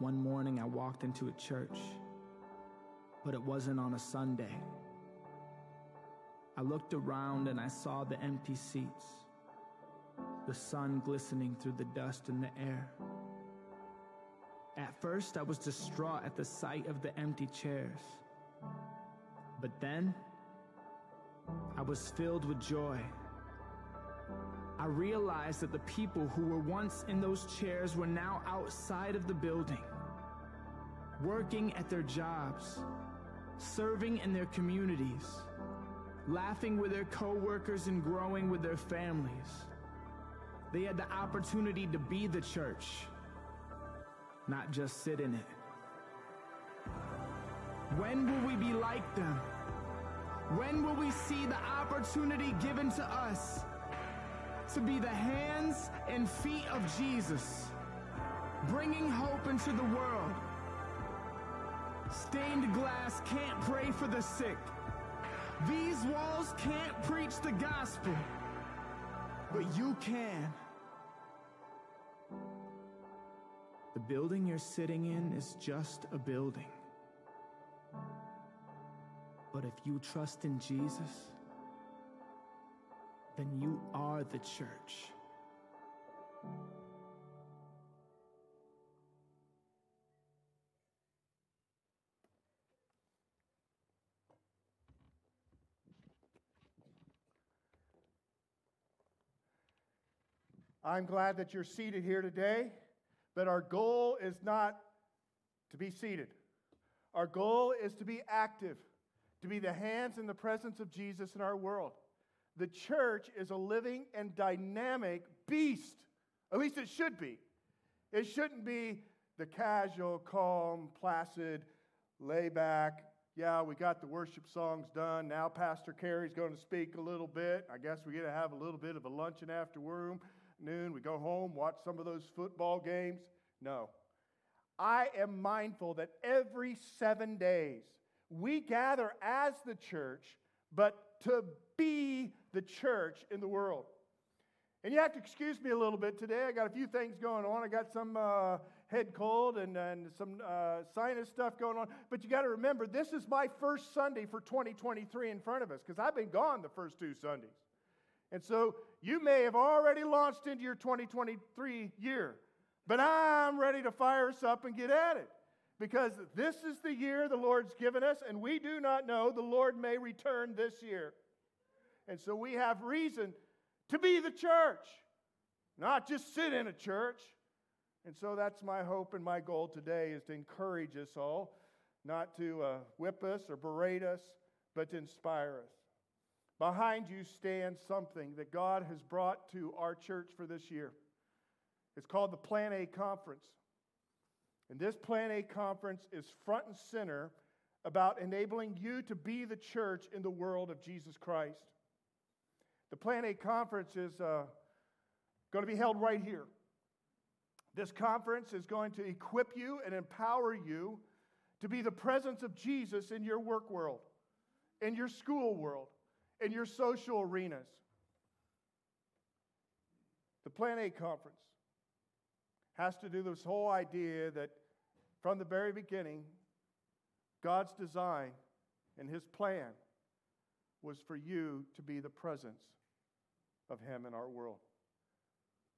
One morning I walked into a church, but it wasn't on a Sunday. I looked around and I saw the empty seats, the sun glistening through the dust in the air. At first, I was distraught at the sight of the empty chairs. But then, I was filled with joy. I realized that the people who were once in those chairs were now outside of the building, working at their jobs, serving in their communities, laughing with their coworkers and growing with their families. They had the opportunity to be the church, not just sit in it. When will we be like them? When will we see the opportunity given to us to be the hands and feet of Jesus, bringing hope into the world? Stained glass can't pray for the sick. These walls can't preach the gospel, but you can. The building you're sitting in is just a building. But if you trust in Jesus, then you are the church. I'm glad that you're seated here today, but our goal is not to be seated. Our goal is to be active, to be the hands and the presence of Jesus in our world. The church is a living and dynamic beast. At least it should be. It shouldn't be the casual, calm, placid, lay back. Yeah, we got the worship songs done. Now Pastor Carey's going to speak a little bit. I guess we're going to have a little bit of a luncheon afternoon. We go home, watch some of those football games. No. I am mindful that every seven days we gather as the church, but to be the church in the world. And you have to excuse me a little bit today. I got a few things going on. I got some uh, head cold and, and some uh, sinus stuff going on. But you got to remember, this is my first Sunday for 2023 in front of us because I've been gone the first two Sundays. And so you may have already launched into your 2023 year, but I'm ready to fire us up and get at it because this is the year the Lord's given us, and we do not know the Lord may return this year. And so we have reason to be the church, not just sit in a church. And so that's my hope and my goal today is to encourage us all, not to uh, whip us or berate us, but to inspire us. Behind you stands something that God has brought to our church for this year. It's called the Plan A Conference. And this Plan A Conference is front and center about enabling you to be the church in the world of Jesus Christ. The Plan A conference is uh, going to be held right here. This conference is going to equip you and empower you to be the presence of Jesus in your work world, in your school world, in your social arenas. The Plan A conference has to do this whole idea that from the very beginning, God's design and His plan was for you to be the presence of Him in our world.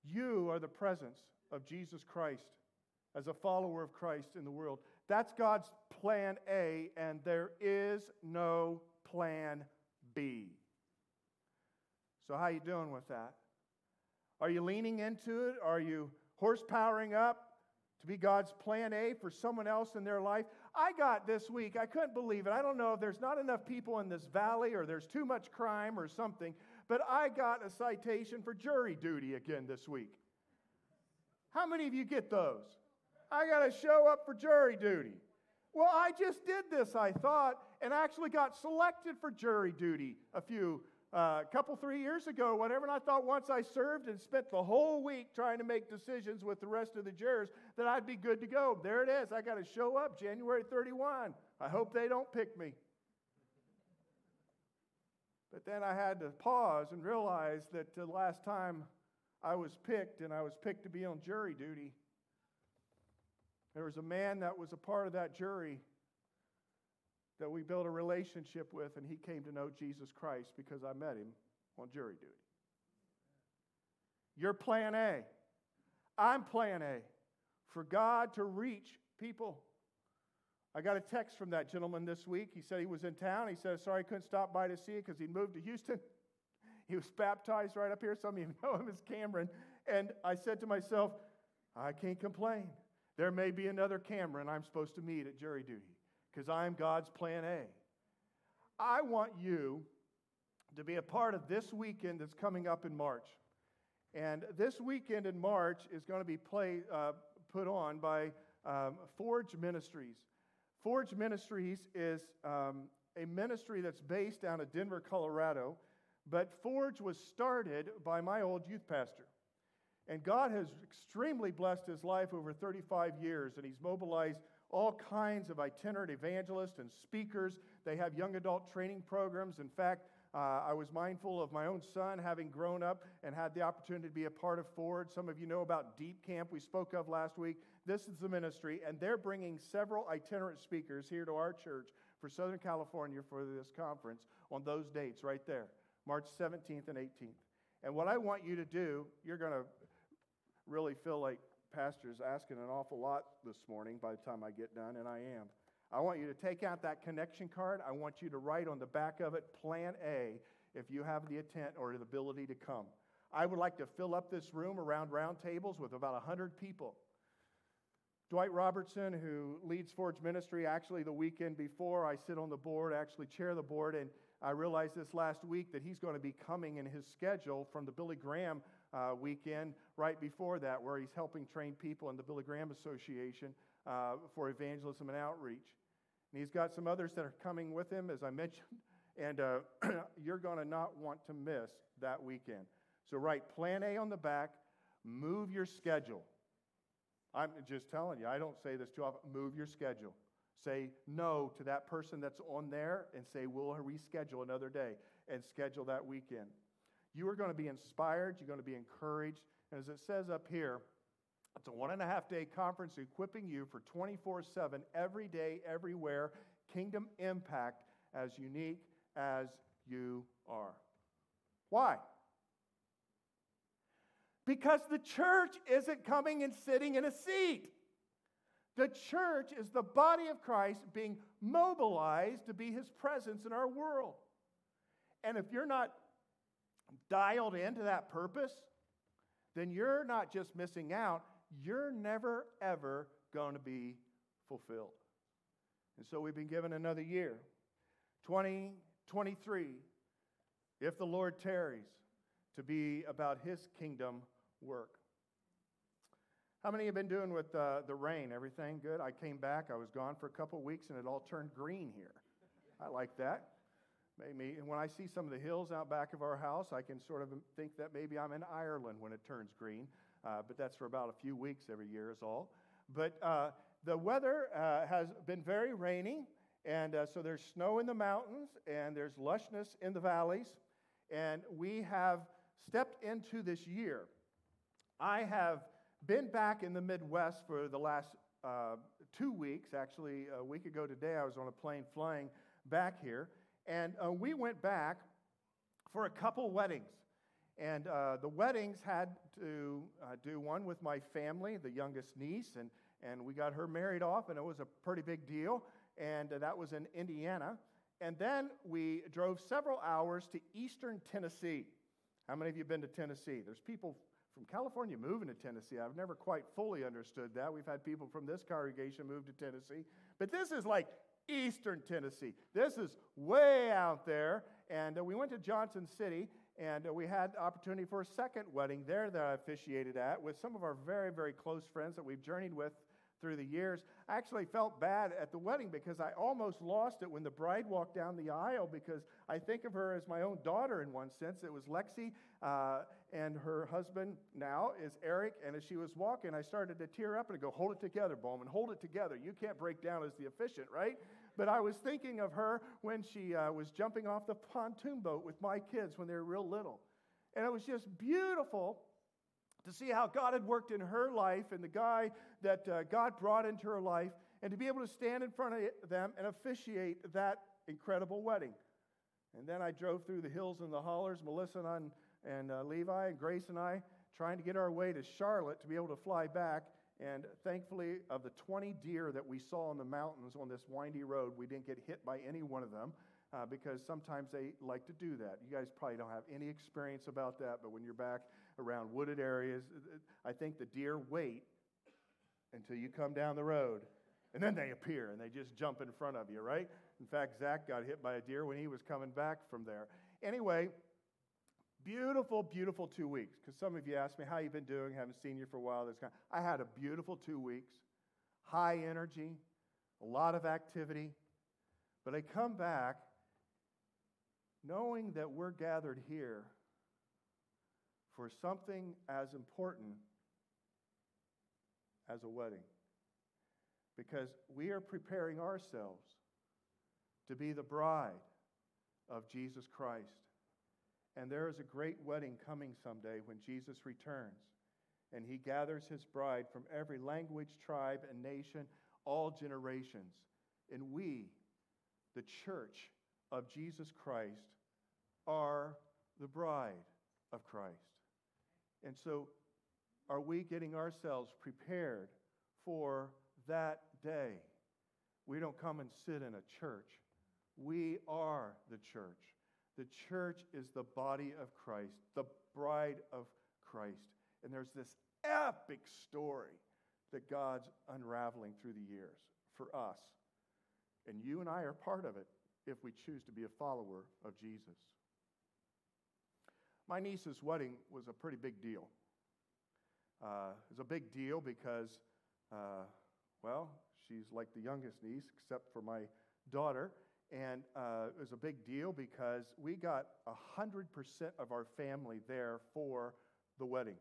You are the presence of Jesus Christ as a follower of Christ in the world. That's God's plan A, and there is no plan B. So how you doing with that? Are you leaning into it? Are you horsepowering up to be God's plan A for someone else in their life? I got this week, I couldn't believe it. I don't know if there's not enough people in this valley or there's too much crime or something, but I got a citation for jury duty again this week. How many of you get those? I got to show up for jury duty. Well, I just did this, I thought, and actually got selected for jury duty a few, a uh, couple, three years ago, whatever. And I thought once I served and spent the whole week trying to make decisions with the rest of the jurors that I'd be good to go. There it is. I got to show up January 31. I hope they don't pick me. But then I had to pause and realize that the last time I was picked, and I was picked to be on jury duty, There was a man that was a part of that jury that we built a relationship with, and he came to know Jesus Christ because I met him on jury duty. You're plan A. I'm plan A for God to reach people. I got a text from that gentleman this week. He said he was in town. He said, Sorry, I couldn't stop by to see you because he'd moved to Houston. He was baptized right up here. Some of you know him as Cameron. And I said to myself, I can't complain. There may be another Cameron I'm supposed to meet at jury duty because I'm God's plan A. I want you to be a part of this weekend that's coming up in March. And this weekend in March is going to be play, uh, put on by um, Forge Ministries. Forge Ministries is um, a ministry that's based down in Denver, Colorado. But Forge was started by my old youth pastor. And God has extremely blessed his life over 35 years, and he's mobilized all kinds of itinerant evangelists and speakers. They have young adult training programs. In fact, uh, I was mindful of my own son having grown up and had the opportunity to be a part of Forge. Some of you know about Deep Camp we spoke of last week. This is the ministry, and they're bringing several itinerant speakers here to our church for Southern California for this conference on those dates right there. March 17th and 18th. And what I want you to do, you're going to really feel like pastor's asking an awful lot this morning by the time I get done, and I am. I want you to take out that connection card. I want you to write on the back of it Plan A if you have the intent or the ability to come. I would like to fill up this room around round tables with about 100 people. Dwight Robertson, who leads Forge Ministry, actually the weekend before, I sit on the board, actually chair the board, and I realized this last week that he's going to be coming in his schedule from the Billy Graham uh, weekend right before that, where he's helping train people in the Billy Graham Association uh, for evangelism and outreach. And he's got some others that are coming with him, as I mentioned, and uh, you're going to not want to miss that weekend. So, write Plan A on the back, move your schedule. I'm just telling you, I don't say this too often. Move your schedule. Say no to that person that's on there and say, we'll reschedule another day and schedule that weekend. You are going to be inspired. You're going to be encouraged. And as it says up here, it's a one and a half day conference equipping you for 24 7, every day, everywhere, kingdom impact as unique as you are. Why? Because the church isn't coming and sitting in a seat. The church is the body of Christ being mobilized to be his presence in our world. And if you're not dialed into that purpose, then you're not just missing out, you're never, ever going to be fulfilled. And so we've been given another year 2023, if the Lord tarries, to be about his kingdom work. How many have been doing with uh, the rain? Everything good? I came back. I was gone for a couple weeks, and it all turned green here. I like that. Maybe, and when I see some of the hills out back of our house, I can sort of think that maybe I'm in Ireland when it turns green. Uh, but that's for about a few weeks every year, is all. But uh, the weather uh, has been very rainy, and uh, so there's snow in the mountains, and there's lushness in the valleys, and we have stepped into this year. I have been back in the Midwest for the last uh, two weeks. Actually, a week ago today, I was on a plane flying back here. And uh, we went back for a couple weddings. And uh, the weddings had to uh, do one with my family, the youngest niece, and, and we got her married off, and it was a pretty big deal. And uh, that was in Indiana. And then we drove several hours to eastern Tennessee. How many of you have been to Tennessee? There's people from California moving to Tennessee. I've never quite fully understood that. We've had people from this congregation move to Tennessee. But this is like eastern Tennessee. This is way out there. And uh, we went to Johnson City, and uh, we had the opportunity for a second wedding there that I officiated at with some of our very, very close friends that we've journeyed with through the years. I actually felt bad at the wedding because I almost lost it when the bride walked down the aisle because I think of her as my own daughter in one sense. It was Lexi, uh, and her husband now is Eric. And as she was walking, I started to tear up and go, Hold it together, Bowman, hold it together. You can't break down as the officiant, right? But I was thinking of her when she uh, was jumping off the pontoon boat with my kids when they were real little. And it was just beautiful to see how God had worked in her life and the guy that uh, God brought into her life, and to be able to stand in front of them and officiate that incredible wedding. And then I drove through the hills and the hollers, Melissa and, and uh, Levi and Grace and I, trying to get our way to Charlotte to be able to fly back. And thankfully, of the 20 deer that we saw in the mountains on this windy road, we didn't get hit by any one of them uh, because sometimes they like to do that. You guys probably don't have any experience about that, but when you're back around wooded areas, I think the deer wait until you come down the road and then they appear and they just jump in front of you, right? In fact, Zach got hit by a deer when he was coming back from there. Anyway, beautiful, beautiful two weeks. Because some of you asked me how you've been doing. Haven't seen you for a while. This kind. I had a beautiful two weeks, high energy, a lot of activity. But I come back knowing that we're gathered here for something as important as a wedding. Because we are preparing ourselves to be the bride of Jesus Christ. And there is a great wedding coming someday when Jesus returns. And he gathers his bride from every language, tribe, and nation, all generations. And we, the church of Jesus Christ, are the bride of Christ. And so, are we getting ourselves prepared for that day? We don't come and sit in a church. We are the church. The church is the body of Christ, the bride of Christ. And there's this epic story that God's unraveling through the years for us. And you and I are part of it if we choose to be a follower of Jesus. My niece's wedding was a pretty big deal. Uh, it was a big deal because, uh, well, she's like the youngest niece, except for my daughter. And uh, it was a big deal because we got 100% of our family there for the wedding.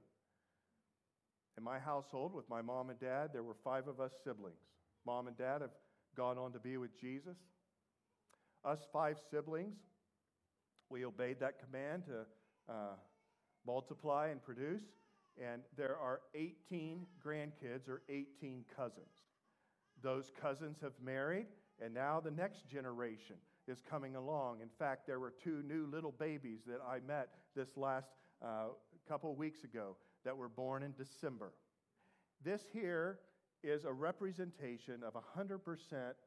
In my household, with my mom and dad, there were five of us siblings. Mom and dad have gone on to be with Jesus. Us five siblings, we obeyed that command to uh, multiply and produce. And there are 18 grandkids or 18 cousins. Those cousins have married and now the next generation is coming along. In fact, there were two new little babies that I met this last uh, couple weeks ago that were born in December. This here is a representation of 100%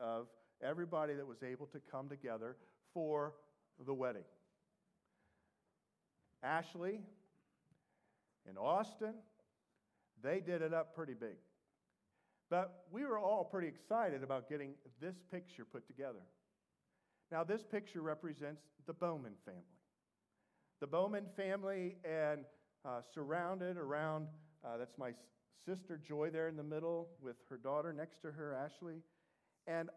of everybody that was able to come together for the wedding. Ashley and Austin, they did it up pretty big. But we were all pretty excited about getting this picture put together. Now, this picture represents the Bowman family. The Bowman family, and uh, surrounded around, uh, that's my sister Joy there in the middle with her daughter next to her, Ashley. And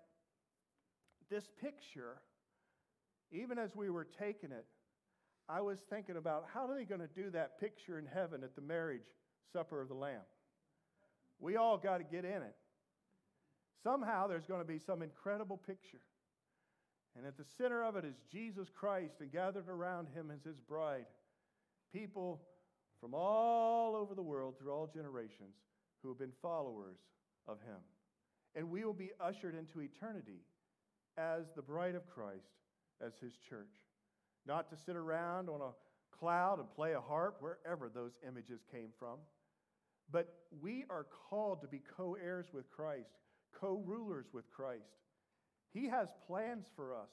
this picture, even as we were taking it, I was thinking about how are they going to do that picture in heaven at the marriage supper of the Lamb? We all got to get in it. Somehow there's going to be some incredible picture. And at the center of it is Jesus Christ, and gathered around him as his bride, people from all over the world through all generations who have been followers of him. And we will be ushered into eternity as the bride of Christ, as his church. Not to sit around on a cloud and play a harp, wherever those images came from but we are called to be co heirs with Christ, co rulers with Christ. He has plans for us.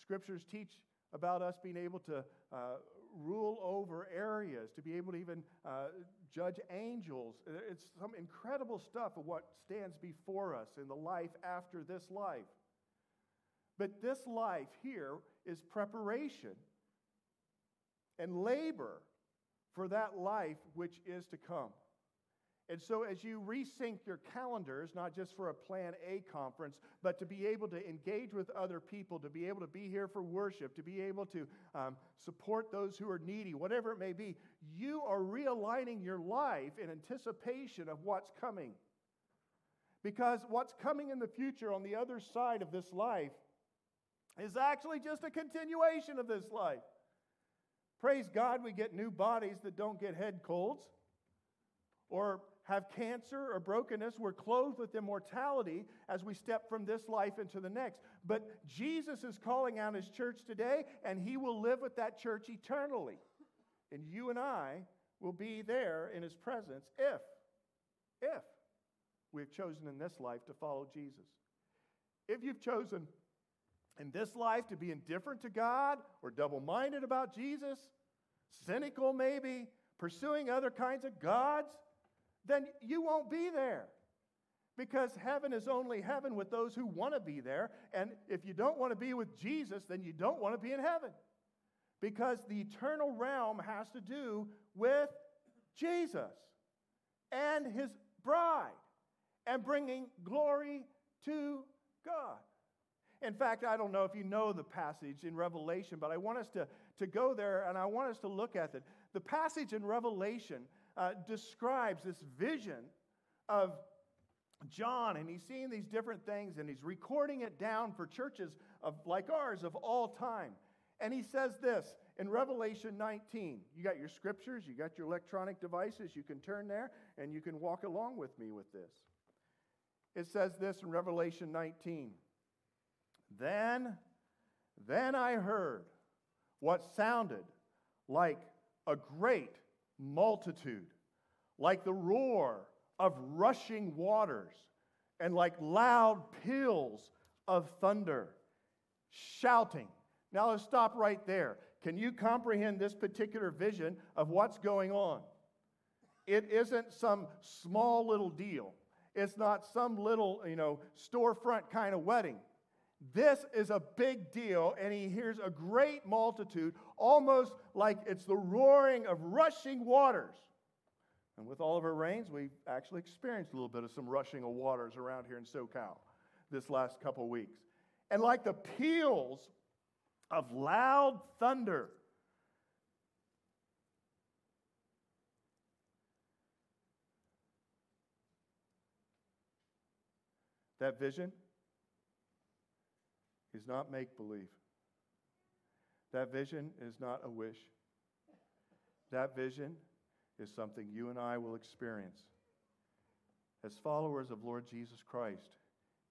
Scriptures teach about us being able to uh, rule over areas, to be able to even uh, judge angels. It's some incredible stuff of what stands before us in the life after this life. But this life here is preparation and labor for that life which is to come. And so, as you resync your calendars, not just for a Plan A conference, but to be able to engage with other people, to be able to be here for worship, to be able to um, support those who are needy, whatever it may be, you are realigning your life in anticipation of what's coming. Because what's coming in the future on the other side of this life is actually just a continuation of this life. Praise God, we get new bodies that don't get head colds. or have cancer or brokenness. We're clothed with immortality as we step from this life into the next. But Jesus is calling out his church today, and he will live with that church eternally. And you and I will be there in his presence if, if we've chosen in this life to follow Jesus. If you've chosen in this life to be indifferent to God or double minded about Jesus, cynical maybe, pursuing other kinds of gods, then you won't be there. Because heaven is only heaven with those who want to be there. And if you don't want to be with Jesus, then you don't want to be in heaven. Because the eternal realm has to do with Jesus and his bride and bringing glory to God. In fact, I don't know if you know the passage in Revelation, but I want us to, to go there and I want us to look at it. The passage in Revelation uh, describes this vision of John, and he's seeing these different things, and he's recording it down for churches of, like ours of all time. And he says this in Revelation 19. You got your scriptures, you got your electronic devices, you can turn there, and you can walk along with me with this. It says this in Revelation 19. Then, then I heard what sounded like a great multitude, like the roar of rushing waters, and like loud peals of thunder, shouting. Now let's stop right there. Can you comprehend this particular vision of what's going on? It isn't some small little deal. It's not some little, you know, storefront kind of wedding. This is a big deal, and he hears a great multitude, almost like it's the roaring of rushing waters. And with all of our rains, we've actually experienced a little bit of some rushing of waters around here in SoCal this last couple weeks. And like the peals of loud thunder. That vision is not make believe. That vision is not a wish. That vision is something you and I will experience. As followers of Lord Jesus Christ,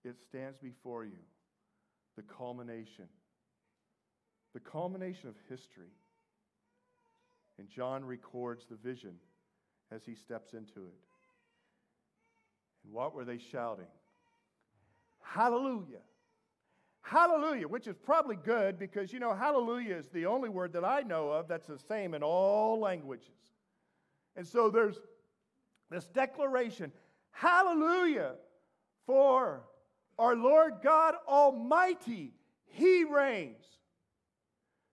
it stands before you the culmination, the culmination of history. And John records the vision as he steps into it. And what were they shouting? Hallelujah! Hallelujah, which is probably good because, you know, hallelujah is the only word that I know of that's the same in all languages. And so there's this declaration hallelujah for our Lord God Almighty, He reigns.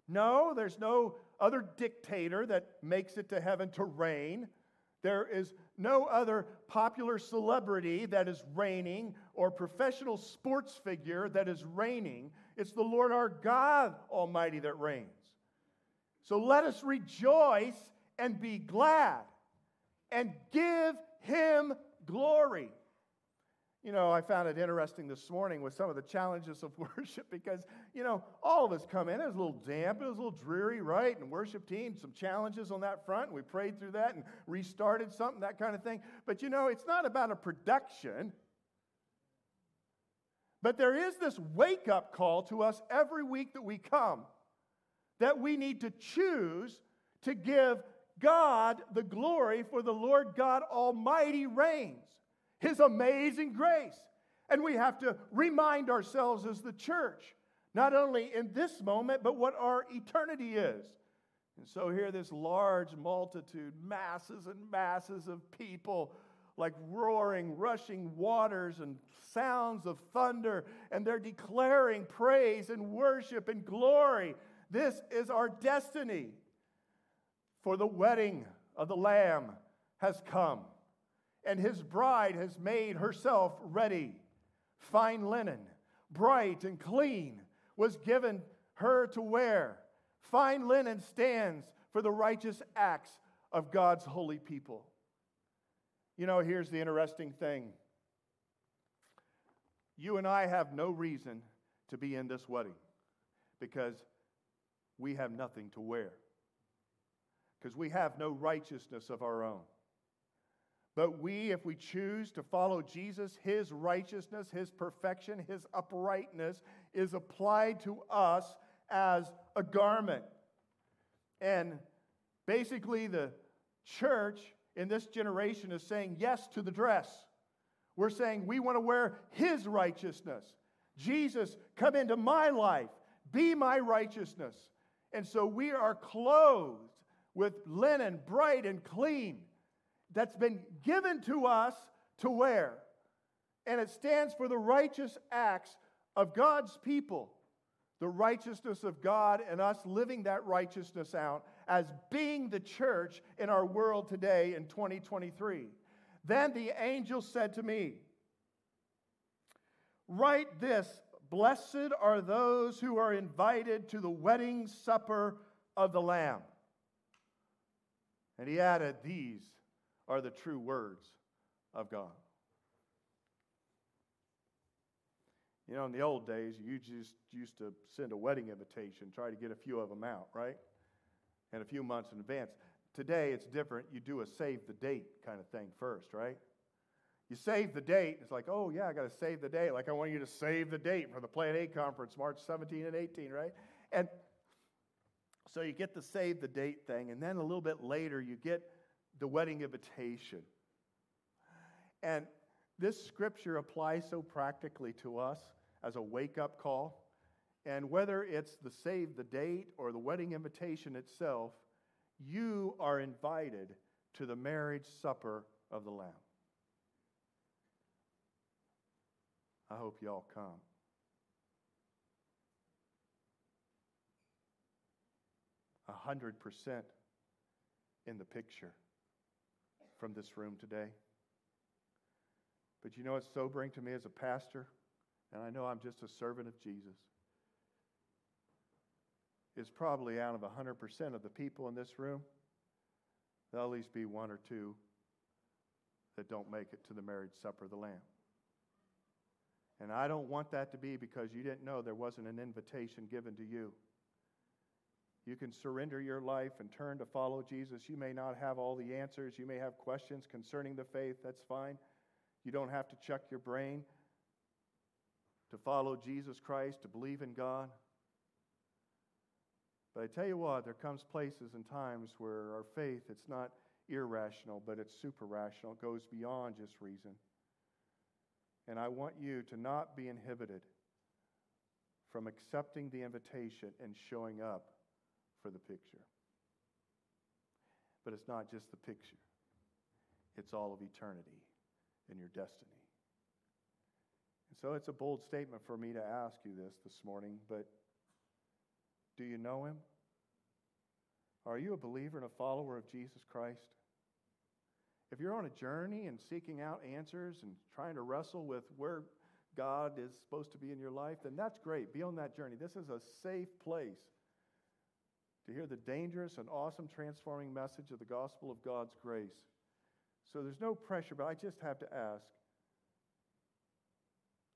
No, there's no other dictator that makes it to heaven to reign. There is no other popular celebrity that is reigning or professional sports figure that is reigning. It's the Lord our God Almighty that reigns. So let us rejoice and be glad and give him glory. You know, I found it interesting this morning with some of the challenges of worship because, you know, all of us come in. It was a little damp, it was a little dreary, right? And worship team, some challenges on that front. We prayed through that and restarted something, that kind of thing. But, you know, it's not about a production. But there is this wake up call to us every week that we come that we need to choose to give God the glory for the Lord God Almighty reigns his amazing grace. And we have to remind ourselves as the church, not only in this moment, but what our eternity is. And so here, this large multitude, masses and masses of people, like roaring, rushing waters and sounds of thunder, and they're declaring praise and worship and glory. This is our destiny. For the wedding of the Lamb has come and his bride has made herself ready. Fine linen, bright and clean, was given her to wear. Fine linen stands for the righteous acts of God's holy people. You know, here's the interesting thing you and I have no reason to be in this wedding because we have nothing to wear, because we have no righteousness of our own. But we, if we choose to follow Jesus, his righteousness, his perfection, his uprightness is applied to us as a garment. And basically, the church in this generation is saying yes to the dress. We're saying we want to wear his righteousness. Jesus, come into my life, be my righteousness. And so we are clothed with linen bright and clean that's been given to us to wear. And it stands for the righteous acts of God's people, the righteousness of God, and us living that righteousness out as being the church in our world today in 2023. Then the angel said to me, Write this Blessed are those who are invited to the wedding supper of the Lamb. And he added, These are the true words of God. You know, in the old days, you just used to send a wedding invitation, try to get a few of them out, right? And a few months in advance. Today, it's different. You do a save the date kind of thing first, right? You save the date. It's like, oh, yeah, I got to save the date. Like, I want you to save the date for the Plan A conference, March 17 and 18, right? And so you get the save the date thing. And then a little bit later, you get the wedding invitation. And this scripture applies so practically to us as a wake up call. And whether it's the save the date or the wedding invitation itself, you are invited to the marriage supper of the Lamb. I hope y'all come. A hundred percent in the picture from this room today. But you know what's sobering to me as a pastor? And I know I'm just a servant of Jesus. Is probably out of 100% of the people in this room, there'll at least be one or two that don't make it to the marriage supper of the Lamb. And I don't want that to be because you didn't know there wasn't an invitation given to you. You can surrender your life and turn to follow Jesus. You may not have all the answers. You may have questions concerning the faith. That's fine. You don't have to check your brain to follow Jesus Christ, to believe in God. But I tell you what, there comes places and times where our faith, it's not irrational, but it's super rational. It goes beyond just reason. And I want you to not be inhibited from accepting the invitation and showing up for the picture. But it's not just the picture, it's all of eternity and your destiny. And so it's a bold statement for me to ask you this this morning, but do you know him? Are you a believer and a follower of Jesus Christ? If you're on a journey and seeking out answers and trying to wrestle with where God is supposed to be in your life, then that's great. Be on that journey. This is a safe place to hear the dangerous and awesome transforming message of the gospel of God's grace. So there's no pressure, but I just have to ask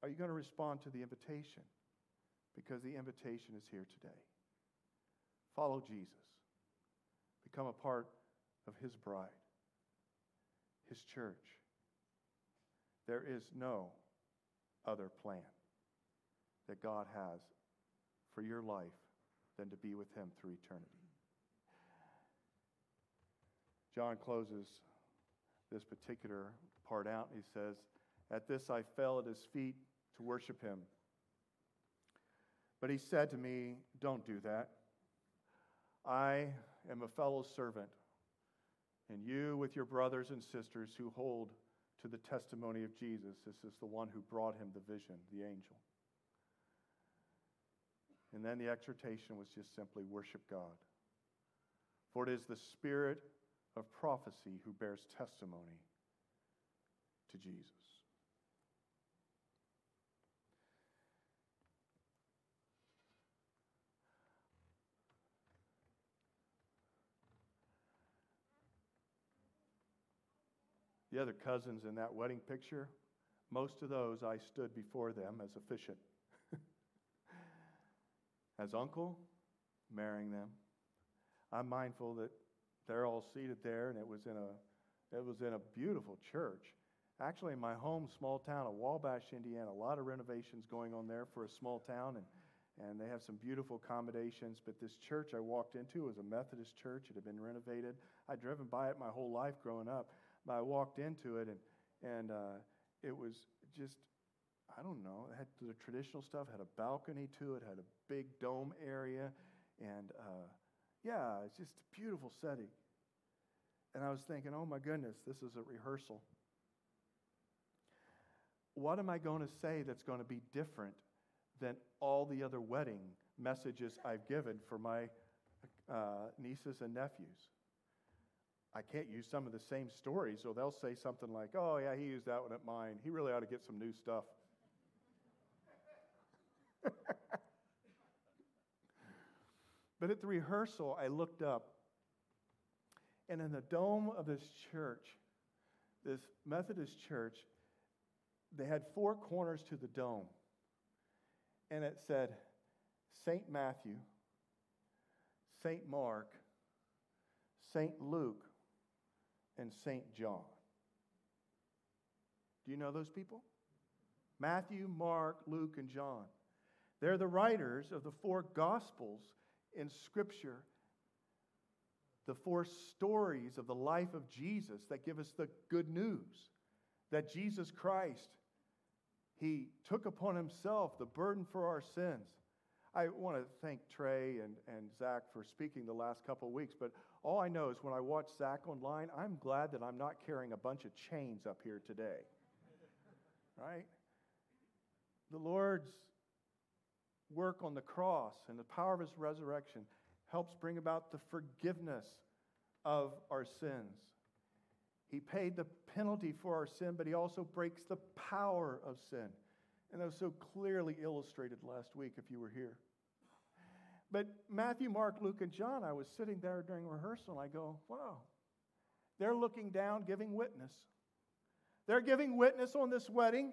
are you going to respond to the invitation? Because the invitation is here today. Follow Jesus, become a part of his bride his church. There is no other plan that God has for your life than to be with him through eternity. John closes this particular part out. He says, At this I fell at his feet to worship him. But he said to me, Don't do that. I am a fellow servant and you, with your brothers and sisters who hold to the testimony of Jesus, this is the one who brought him the vision, the angel. And then the exhortation was just simply worship God. For it is the spirit of prophecy who bears testimony to Jesus. The other cousins in that wedding picture, most of those I stood before them as officiant. As uncle, marrying them. I'm mindful that they're all seated there, and it was in a, It was in a beautiful church. Actually, in my home small town of Wabash, Indiana, a lot of renovations going on there for a small town, and, and they have some beautiful accommodations. But this church I walked into was a Methodist church. It had been renovated. I'd driven by it my whole life growing up, but I walked into it, and, and uh, it was just, I don't know, it had the traditional stuff, had a balcony to it, had a big dome area, and uh, yeah, it's just a beautiful setting. And I was thinking, oh my goodness, this is a rehearsal. What am I going to say that's going to be different than all the other wedding messages I've given for my uh, nieces and nephews? I can't use some of the same stories, so they'll say something like, oh, yeah, he used that one at mine. He really ought to get some new stuff. But at the rehearsal, I looked up and in the dome of this church, this Methodist church, they had four corners to the dome. And it said St. Matthew, St. Mark, St. Luke, and St. John. Do you know those people? Matthew, Mark, Luke, and John. They're the writers of the four Gospels in Scripture the four stories of the life of Jesus that give us the good news that Jesus Christ, He took upon Himself the burden for our sins. I want to thank Trey and, and Zach for speaking the last couple of weeks, but all I know is when I watch Zach online, I'm glad that I'm not carrying a bunch of chains up here today. right? The Lord's work on the cross and the power of His resurrection helps bring about the forgiveness of our sins. He paid the penalty for our sin, but he also breaks the power of sin. And that was so clearly illustrated last week if you were here. But Matthew, Mark, Luke, and John, I was sitting there during rehearsal and I go, wow, they're looking down, giving witness. They're giving witness on this wedding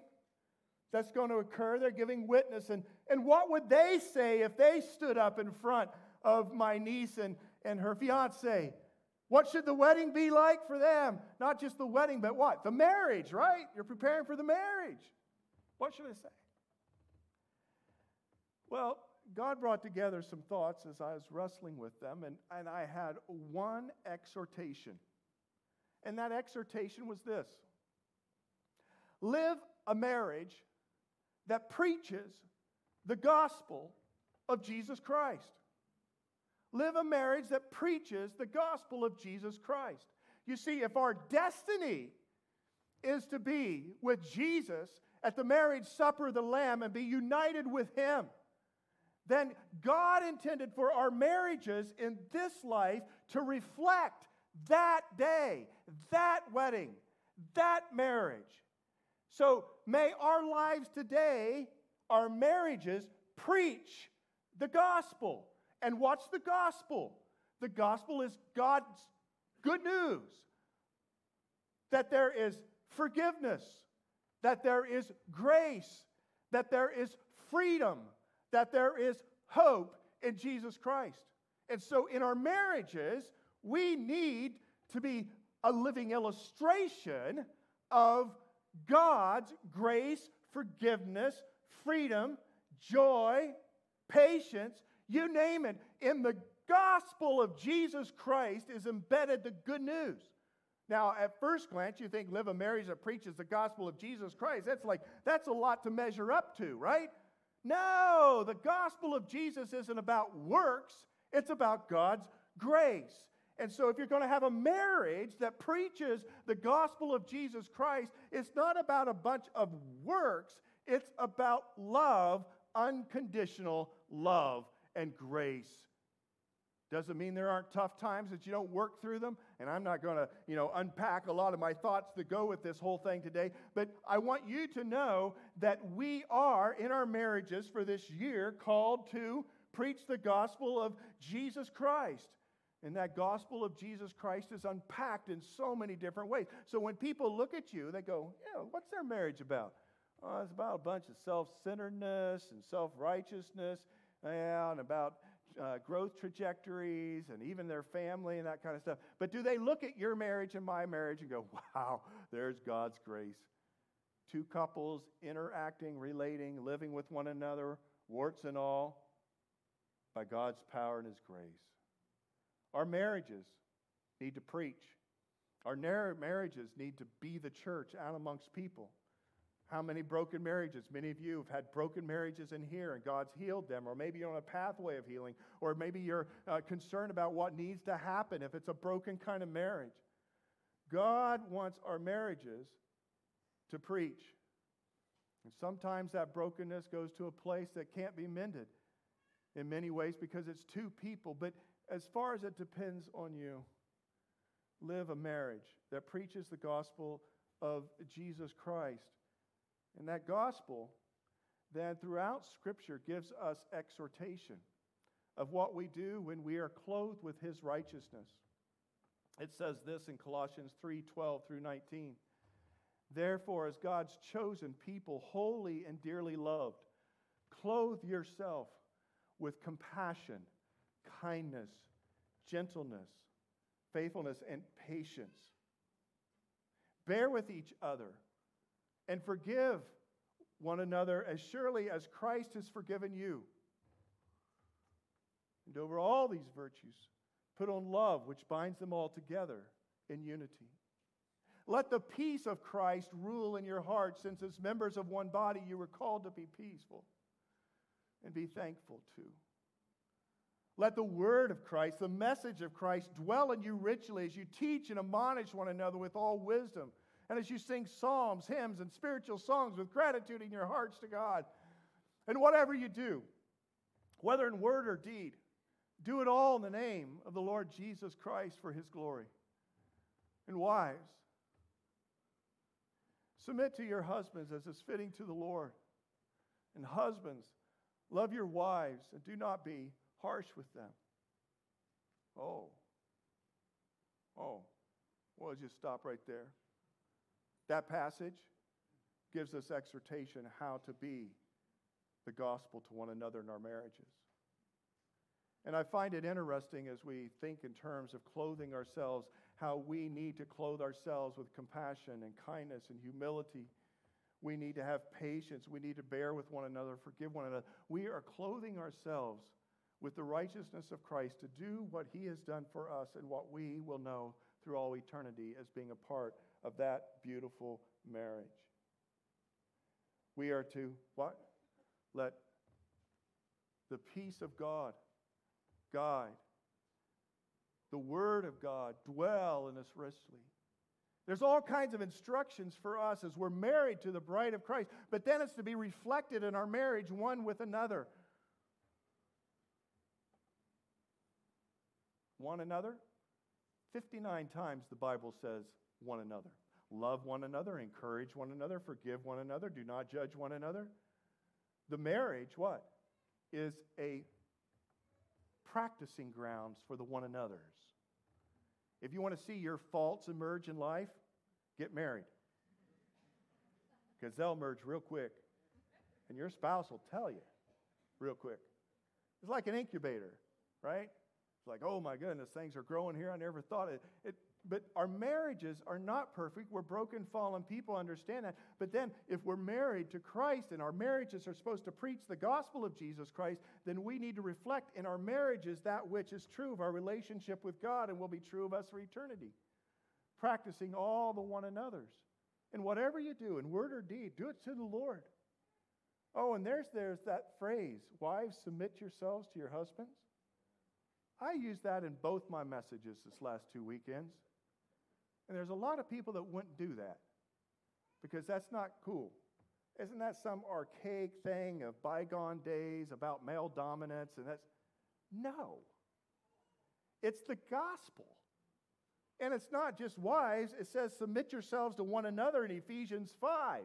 that's going to occur. They're giving witness. And, and what would they say if they stood up in front of my niece and, and her fiance? What should the wedding be like for them? Not just the wedding, but what? The marriage, right? You're preparing for the marriage. What should I say? Well, God brought together some thoughts as I was wrestling with them, and, and I had one exhortation. And that exhortation was this Live a marriage that preaches the gospel of Jesus Christ. Live a marriage that preaches the gospel of Jesus Christ. You see, if our destiny is to be with Jesus at the marriage supper of the Lamb and be united with Him, then God intended for our marriages in this life to reflect that day, that wedding, that marriage. So may our lives today, our marriages, preach the gospel. And what's the gospel? The gospel is God's good news that there is forgiveness, that there is grace, that there is freedom, that there is hope in Jesus Christ. And so in our marriages, we need to be a living illustration of God's grace, forgiveness, freedom, joy, patience, you name it. In the gospel of Jesus Christ is embedded the good news. Now, at first glance, you think live a marriage that preaches the gospel of Jesus Christ. That's like, that's a lot to measure up to, right? No, the gospel of Jesus isn't about works, it's about God's grace. And so, if you're going to have a marriage that preaches the gospel of Jesus Christ, it's not about a bunch of works, it's about love, unconditional love and grace. Doesn't mean there aren't tough times that you don't work through them. And I'm not going to, you know, unpack a lot of my thoughts that go with this whole thing today. But I want you to know that we are in our marriages for this year called to preach the gospel of Jesus Christ. And that gospel of Jesus Christ is unpacked in so many different ways. So when people look at you, they go, yeah, what's their marriage about? Oh, it's about a bunch of self centeredness and self righteousness and about uh, growth trajectories and even their family and that kind of stuff. But do they look at your marriage and my marriage and go, wow, there's God's grace? Two couples interacting, relating, living with one another, warts and all, by God's power and His grace. Our marriages need to preach. Our marriages need to be the church out amongst people. How many broken marriages? Many of you have had broken marriages in here and God's healed them, or maybe you're on a pathway of healing, or maybe you're uh, concerned about what needs to happen if it's a broken kind of marriage. God wants our marriages to preach. And sometimes that brokenness goes to a place that can't be mended in many ways because it's two people. But as far as it depends on you, live a marriage that preaches the gospel of Jesus Christ. And that gospel, then throughout Scripture, gives us exhortation of what we do when we are clothed with his righteousness. It says this in Colossians 3 12 through 19. Therefore, as God's chosen people, holy and dearly loved, clothe yourself with compassion, kindness, gentleness, faithfulness, and patience. Bear with each other and forgive one another as surely as Christ has forgiven you. And over all these virtues, put on love, which binds them all together in unity. Let the peace of Christ rule in your hearts, since as members of one body you were called to be peaceful and be thankful too. Let the word of Christ, the message of Christ, dwell in you richly as you teach and admonish one another with all wisdom and as you sing psalms, hymns, and spiritual songs with gratitude in your hearts to God. And whatever you do, whether in word or deed, do it all in the name of the Lord Jesus Christ for his glory. And wives, submit to your husbands as is fitting to the Lord. And husbands, love your wives and do not be harsh with them. Oh. Oh. Well, just stop right there. That passage gives us exhortation how to be the gospel to one another in our marriages. And I find it interesting as we think in terms of clothing ourselves, how we need to clothe ourselves with compassion and kindness and humility. We need to have patience. We need to bear with one another, forgive one another. We are clothing ourselves with the righteousness of Christ to do what he has done for us and what we will know through all eternity as being a part of that beautiful marriage. We are to what? Let the peace of God guide, the Word of God dwell in us richly. There's all kinds of instructions for us as we're married to the bride of Christ, but then it's to be reflected in our marriage one with another. One another? 59 times the Bible says one another. Love one another, encourage one another, forgive one another, do not judge one another. The marriage, what? Is a practicing grounds for the one another's. If you want to see your faults emerge in life, get married. Because they'll emerge real quick. And your spouse will tell you real quick. It's like an incubator, right? It's like, oh my goodness, things are growing here. I never thought it. it but our marriages are not perfect. We're broken, fallen people, understand that. But then, if we're married to Christ and our marriages are supposed to preach the gospel of Jesus Christ, then we need to reflect in our marriages that which is true of our relationship with God and will be true of us for eternity. Practicing all the one another's. And whatever you do, in word or deed, do it to the Lord. Oh, and there's, there's that phrase wives, submit yourselves to your husbands. I use that in both my messages this last two weekends. And there's a lot of people that wouldn't do that because that's not cool. Isn't that some archaic thing of bygone days about male dominance? And that's no. It's the gospel. And it's not just wives, it says, submit yourselves to one another in Ephesians 5.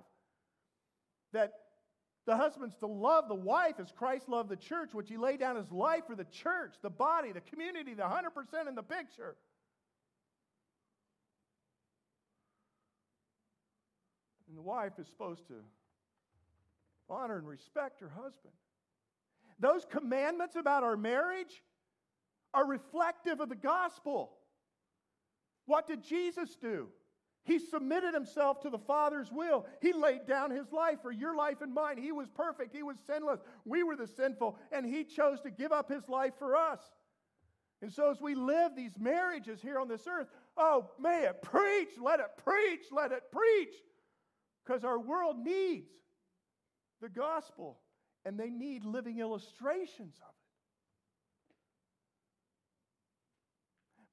That the husband's to love the wife as Christ loved the church, which he laid down his life for the church, the body, the community, the 100% in the picture. And the wife is supposed to honor and respect her husband. Those commandments about our marriage are reflective of the gospel. What did Jesus do? He submitted himself to the Father's will. He laid down his life for your life and mine. He was perfect. He was sinless. We were the sinful, and he chose to give up his life for us. And so, as we live these marriages here on this earth, oh, may it preach, let it preach, let it preach. Because our world needs the gospel, and they need living illustrations of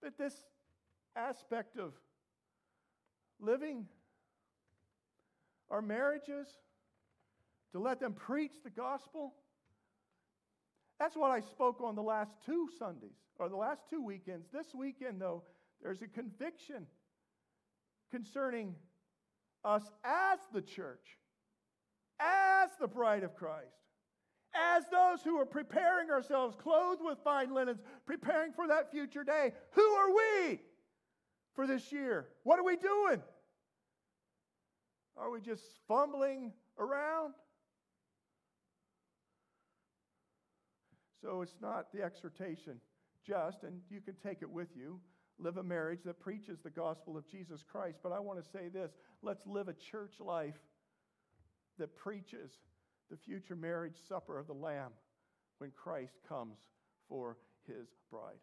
it. But this aspect of living our marriages to let them preach the gospel, that's what I spoke on the last two Sundays, or the last two weekends. This weekend, though, there's a conviction concerning us as the church, as the bride of Christ, as those who are preparing ourselves, clothed with fine linens, preparing for that future day. Who are we for this year? What are we doing? Are we just fumbling around? So it's not the exhortation just, and you can take it with you. Live a marriage that preaches the gospel of Jesus Christ. But I want to say this let's live a church life that preaches the future marriage supper of the Lamb when Christ comes for his bride.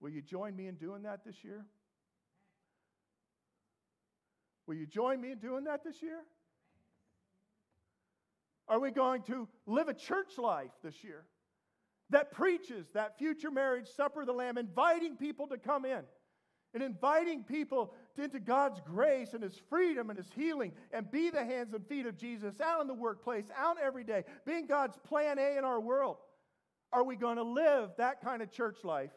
Will you join me in doing that this year? Will you join me in doing that this year? Are we going to live a church life this year that preaches that future marriage supper of the Lamb, inviting people to come in and inviting people into God's grace and His freedom and His healing and be the hands and feet of Jesus out in the workplace, out every day, being God's plan A in our world? Are we going to live that kind of church life?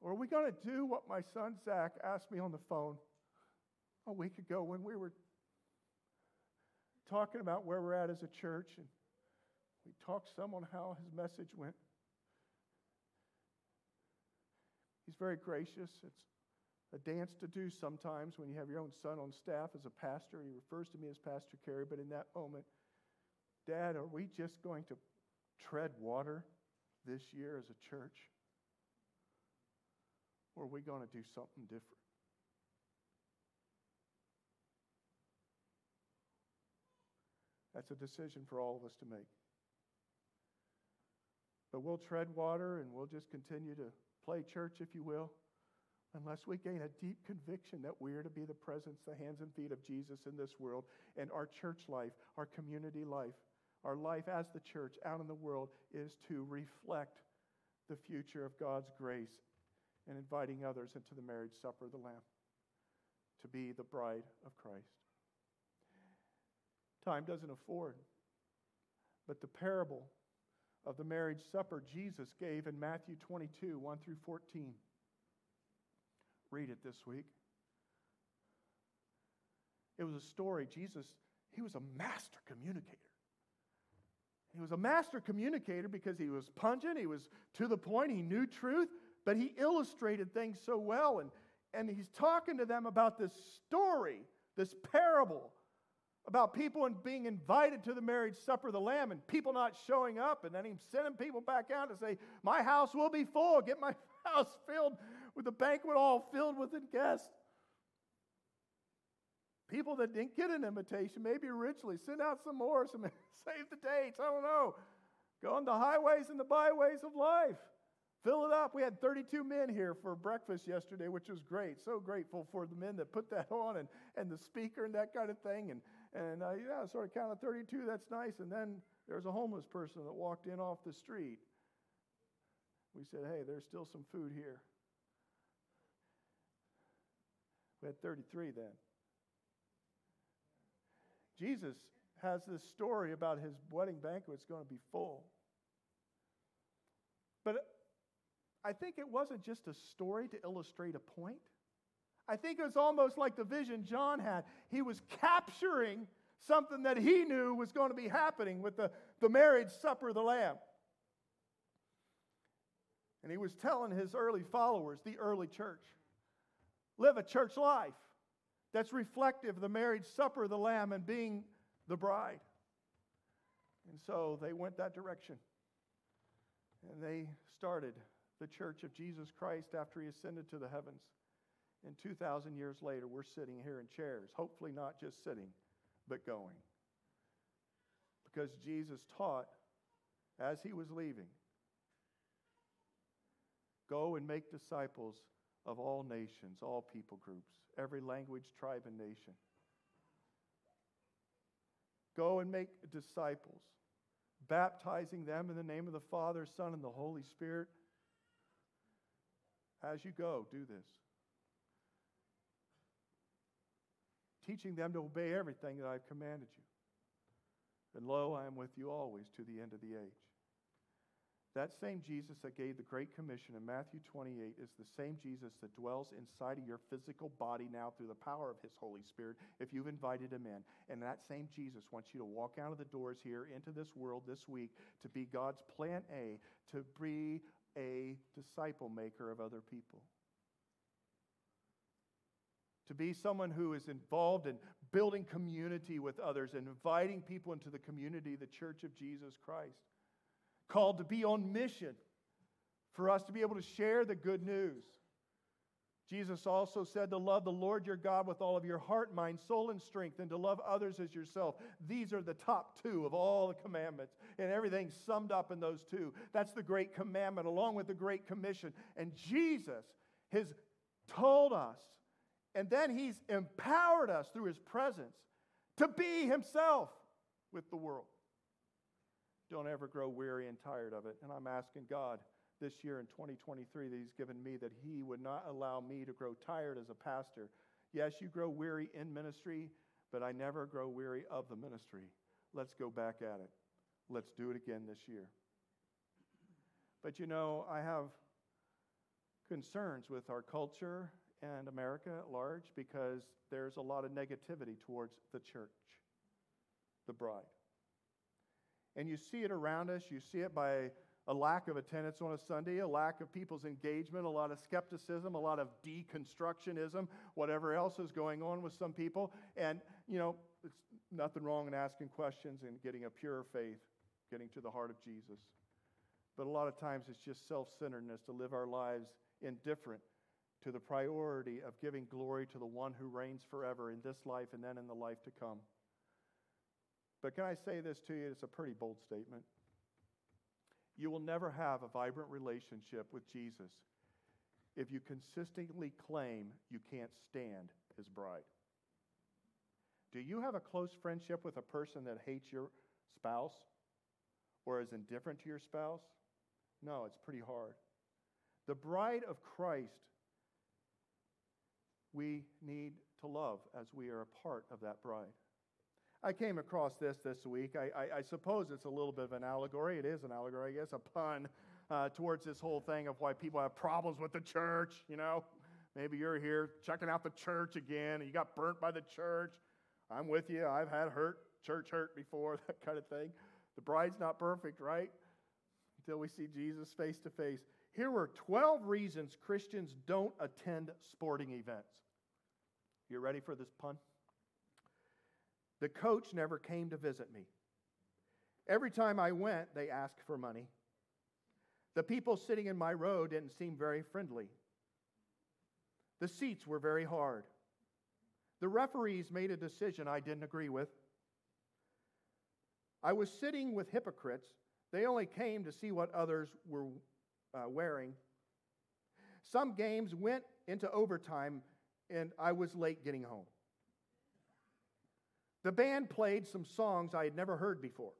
Or are we going to do what my son Zach asked me on the phone a week ago when we were talking about where we're at as a church? And we talked some on how his message went. He's very gracious. It's a dance to do sometimes when you have your own son on staff as a pastor. He refers to me as Pastor Kerry, but in that moment, Dad, are we just going to tread water this year as a church? Or are we going to do something different? That's a decision for all of us to make. But we'll tread water and we'll just continue to play church, if you will, unless we gain a deep conviction that we are to be the presence, the hands and feet of Jesus in this world. And our church life, our community life, our life as the church out in the world is to reflect the future of God's grace and inviting others into the marriage supper of the Lamb to be the bride of Christ. Time doesn't afford, but the parable of the marriage supper Jesus gave in Matthew 22 1 through 14. Read it this week. It was a story. Jesus, he was a master communicator. He was a master communicator because he was pungent, he was to the point, he knew truth, but he illustrated things so well. And, and he's talking to them about this story, this parable about people and being invited to the marriage supper of the Lamb and people not showing up, and then him sending people back out to say, My house will be full. Get my house filled with the banquet all filled with guests. People that didn't get an invitation, maybe originally, send out some more, some save the dates. I don't know. Go on the highways and the byways of life. Fill it up. We had 32 men here for breakfast yesterday, which was great. So grateful for the men that put that on and, and the speaker and that kind of thing. And, and uh, yeah, sort of counted 32. That's nice. And then there's a homeless person that walked in off the street. We said, hey, there's still some food here. We had 33 then. Jesus has this story about his wedding banquet. It's going to be full. But I think it wasn't just a story to illustrate a point. I think it was almost like the vision John had. He was capturing something that he knew was going to be happening with the, the marriage supper of the Lamb. And he was telling his early followers, the early church, live a church life that's reflective of the marriage supper of the Lamb and being the bride. And so they went that direction. And they started the church of Jesus Christ after he ascended to the heavens. And 2,000 years later, we're sitting here in chairs, hopefully not just sitting, but going. Because Jesus taught as he was leaving go and make disciples of all nations, all people groups, every language, tribe, and nation. Go and make disciples, baptizing them in the name of the Father, Son, and the Holy Spirit. As you go, do this. Teaching them to obey everything that I've commanded you. And lo, I am with you always to the end of the age. That same Jesus that gave the Great Commission in Matthew 28 is the same Jesus that dwells inside of your physical body now through the power of His Holy Spirit if you've invited Him in. And that same Jesus wants you to walk out of the doors here into this world this week to be God's plan A, to be a disciple maker of other people. To be someone who is involved in building community with others and inviting people into the community, the church of Jesus Christ called to be on mission for us to be able to share the good news. Jesus also said to love the Lord your God with all of your heart, mind, soul, and strength, and to love others as yourself. These are the top two of all the commandments, and everything summed up in those two. That's the great commandment, along with the great commission. And Jesus has told us, and then he's empowered us through his presence to be himself with the world. Don't ever grow weary and tired of it. And I'm asking God this year in 2023 that He's given me that He would not allow me to grow tired as a pastor. Yes, you grow weary in ministry, but I never grow weary of the ministry. Let's go back at it. Let's do it again this year. But you know, I have concerns with our culture and America at large because there's a lot of negativity towards the church, the bride. And you see it around us. You see it by a lack of attendance on a Sunday, a lack of people's engagement, a lot of skepticism, a lot of deconstructionism, whatever else is going on with some people. And, you know, it's nothing wrong in asking questions and getting a pure faith, getting to the heart of Jesus. But a lot of times it's just self centeredness to live our lives indifferent to the priority of giving glory to the one who reigns forever in this life and then in the life to come. But can I say this to you? It's a pretty bold statement. You will never have a vibrant relationship with Jesus if you consistently claim you can't stand his bride. Do you have a close friendship with a person that hates your spouse or is indifferent to your spouse? No, it's pretty hard. The bride of Christ, we need to love as we are a part of that bride. I came across this this week. I, I, I, suppose it's a little bit of an allegory. It is an allegory, I guess, a pun uh, towards this whole thing of why people have problems with the church. You know, maybe you're here checking out the church again and you got burnt by the church. I'm with you. I've had hurt, church hurt before, that kind of thing. The bride's not perfect, right? Until we see Jesus face to face. Here were 12 reasons Christians don't attend sporting events. You ready for this pun? The coach never came to visit me. Every time I went, they asked for money. The people sitting in my row didn't seem very friendly. The seats were very hard. The referees made a decision I didn't agree with. I was sitting with hypocrites. They only came to see what others were uh, wearing. Some games went into overtime, and I was late getting home. The band played some songs I had never heard before.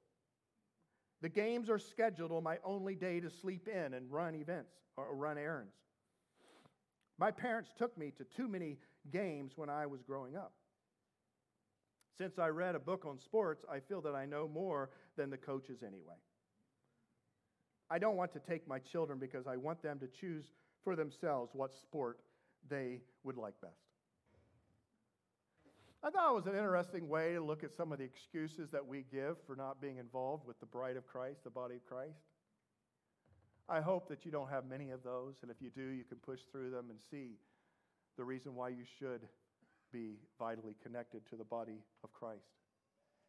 The games are scheduled on my only day to sleep in and run events or run errands. My parents took me to too many games when I was growing up. Since I read a book on sports, I feel that I know more than the coaches anyway. I don't want to take my children because I want them to choose for themselves what sport they would like best. I thought it was an interesting way to look at some of the excuses that we give for not being involved with the bride of Christ, the body of Christ. I hope that you don't have many of those, and if you do, you can push through them and see the reason why you should be vitally connected to the body of Christ.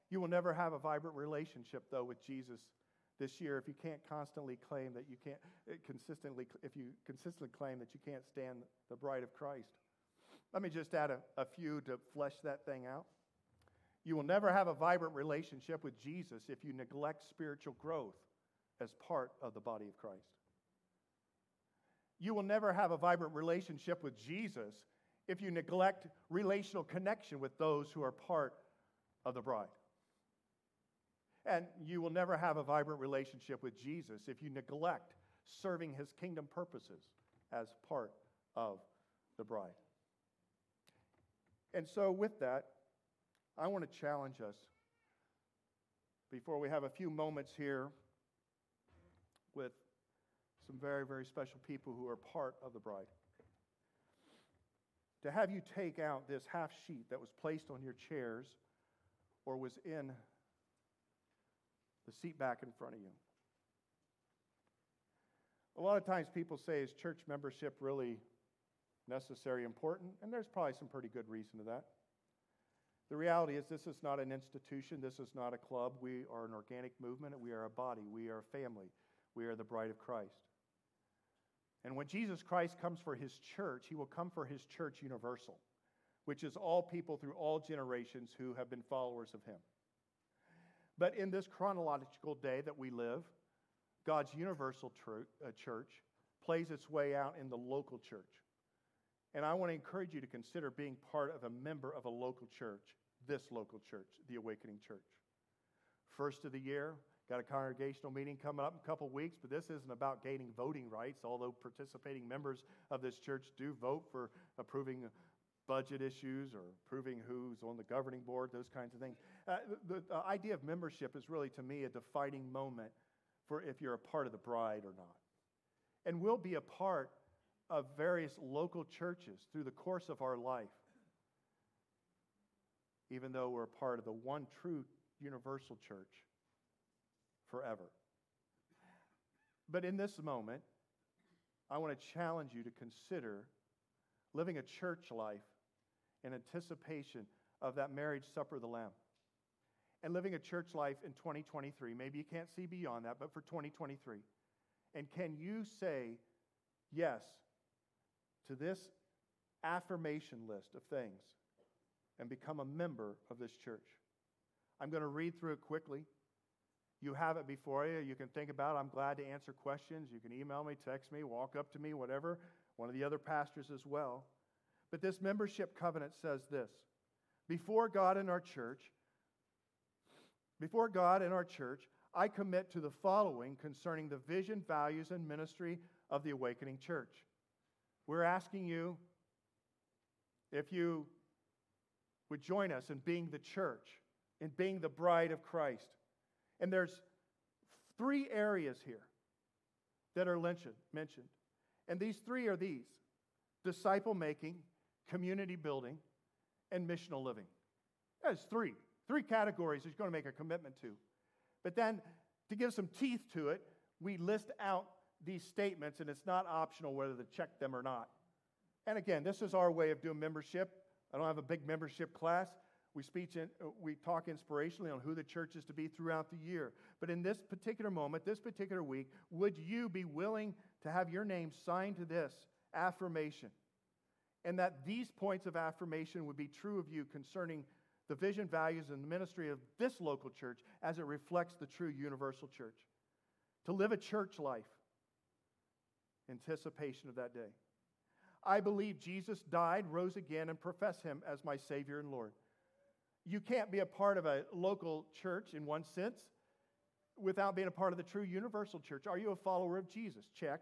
You will never have a vibrant relationship, though, with Jesus this year if you can't constantly claim that you can't uh, consistently if you consistently claim that you can't stand the bride of Christ. Let me just add a, a few to flesh that thing out. You will never have a vibrant relationship with Jesus if you neglect spiritual growth as part of the body of Christ. You will never have a vibrant relationship with Jesus if you neglect relational connection with those who are part of the bride. And you will never have a vibrant relationship with Jesus if you neglect serving his kingdom purposes as part of the bride. And so, with that, I want to challenge us before we have a few moments here with some very, very special people who are part of the bride. To have you take out this half sheet that was placed on your chairs or was in the seat back in front of you. A lot of times people say, is church membership really necessary, important? And there's probably some pretty good reason to that. The reality is, this is not an institution, this is not a club. We are an organic movement, we are a body, we are a family, we are the bride of Christ. And when Jesus Christ comes for his church, he will come for his church universal, which is all people through all generations who have been followers of him. But in this chronological day that we live, God's universal uh, church plays its way out in the local church. And I want to encourage you to consider being part of a member of a local church, this local church, the Awakening Church. First of the year, got a congregational meeting coming up in a couple weeks, but this isn't about gaining voting rights, although participating members of this church do vote for approving budget issues or approving who's on the governing board, those kinds of things. Uh, the, the idea of membership is really, to me, a defining moment for if you're a part of the bride or not. And we'll be a part of various local churches through the course of our life, even though we're a part of the one true universal church forever. But in this moment, I want to challenge you to consider living a church life in anticipation of that marriage supper of the Lamb. And living a church life in 2023. Maybe you can't see beyond that, but for 2023. And can you say yes to this affirmation list of things and become a member of this church? I'm going to read through it quickly. You have it before you. You can think about it. I'm glad to answer questions. You can email me, text me, walk up to me, whatever. One of the other pastors as well. But this membership covenant says this Before God and our church, before God and our church, I commit to the following concerning the vision, values, and ministry of the Awakening Church. We're asking you if you would join us in being the church, in being the bride of Christ. And there's three areas here that are mentioned. And these three are these disciple making, community building, and missional living. That's three. Three categories he's going to make a commitment to. But then, to give some teeth to it, we list out these statements, and it's not optional whether to check them or not. And again, this is our way of doing membership. I don't have a big membership class. We, speech in, uh, we talk inspirationally on who the church is to be throughout the year. But in this particular moment, this particular week, would you be willing to have your name signed to this affirmation? and that these points of affirmation would be true of you concerning the vision, values, and the ministry of this local church as it reflects the true universal church. To live a church life, anticipation of that day. I believe Jesus died, rose again, and profess him as my Savior and Lord. You can't be a part of a local church in one sense without being a part of the true universal church. Are you a follower of Jesus? Check.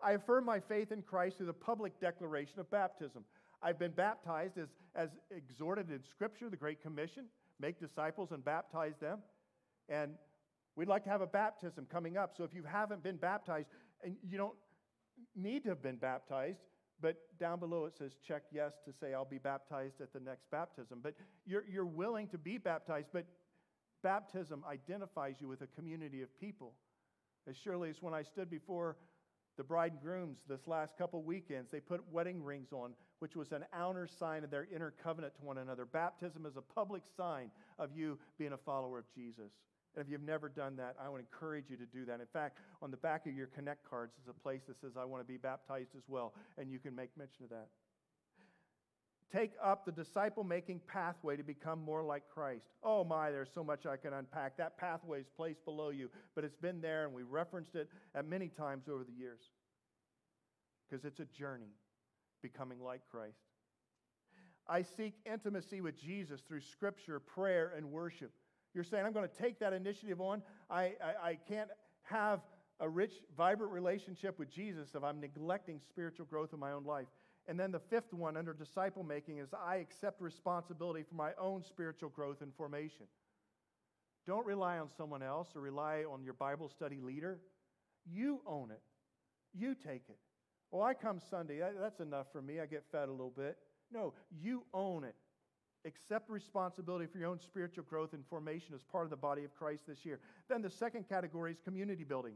I affirm my faith in Christ through the public declaration of baptism. I've been baptized as, as exhorted in Scripture, the Great Commission make disciples and baptize them. And we'd like to have a baptism coming up. So if you haven't been baptized, and you don't need to have been baptized, but down below it says check yes to say I'll be baptized at the next baptism. But you're, you're willing to be baptized, but baptism identifies you with a community of people. As surely as when I stood before The bride and grooms, this last couple weekends, they put wedding rings on, which was an outer sign of their inner covenant to one another. Baptism is a public sign of you being a follower of Jesus. And if you've never done that, I would encourage you to do that. In fact, on the back of your Connect cards is a place that says, I want to be baptized as well, and you can make mention of that. Take up the disciple making pathway to become more like Christ. Oh my, there's so much I can unpack. That pathway is placed below you, but it's been there and we referenced it at many times over the years. Because it's a journey becoming like Christ. I seek intimacy with Jesus through scripture, prayer, and worship. You're saying, I'm going to take that initiative on. I, I, I can't have a rich, vibrant relationship with Jesus if I'm neglecting spiritual growth in my own life. And then the fifth one under disciple making is I accept responsibility for my own spiritual growth and formation. Don't rely on someone else or rely on your Bible study leader. You own it, you take it. Well, I come Sunday, that's enough for me. I get fed a little bit. No, you own it. Accept responsibility for your own spiritual growth and formation as part of the body of Christ this year. Then the second category is community building.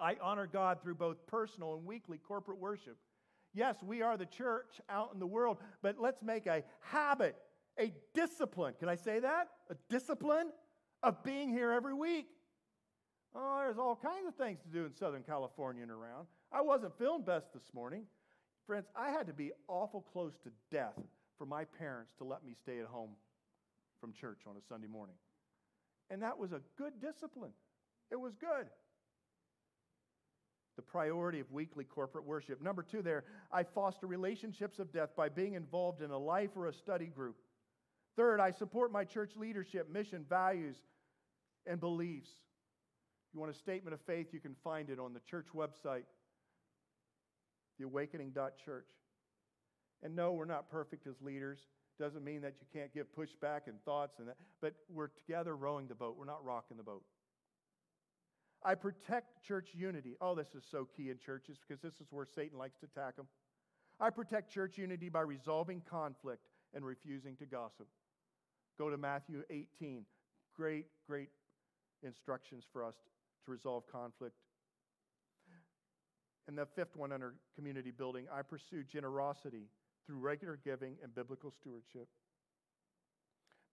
I honor God through both personal and weekly corporate worship. Yes, we are the church out in the world, but let's make a habit, a discipline. Can I say that? A discipline of being here every week. Oh, there's all kinds of things to do in Southern California and around. I wasn't feeling best this morning. Friends, I had to be awful close to death for my parents to let me stay at home from church on a Sunday morning. And that was a good discipline. It was good the priority of weekly corporate worship. Number two, there, I foster relationships of death by being involved in a life or a study group. Third, I support my church leadership, mission, values, and beliefs. If you want a statement of faith, you can find it on the church website, theawakening.church. And no, we're not perfect as leaders. Doesn't mean that you can't give pushback and thoughts and that, but we're together rowing the boat. We're not rocking the boat. I protect church unity. Oh, this is so key in churches because this is where Satan likes to attack them. I protect church unity by resolving conflict and refusing to gossip. Go to Matthew 18. Great, great instructions for us to resolve conflict. And the fifth one under community building, I pursue generosity through regular giving and biblical stewardship.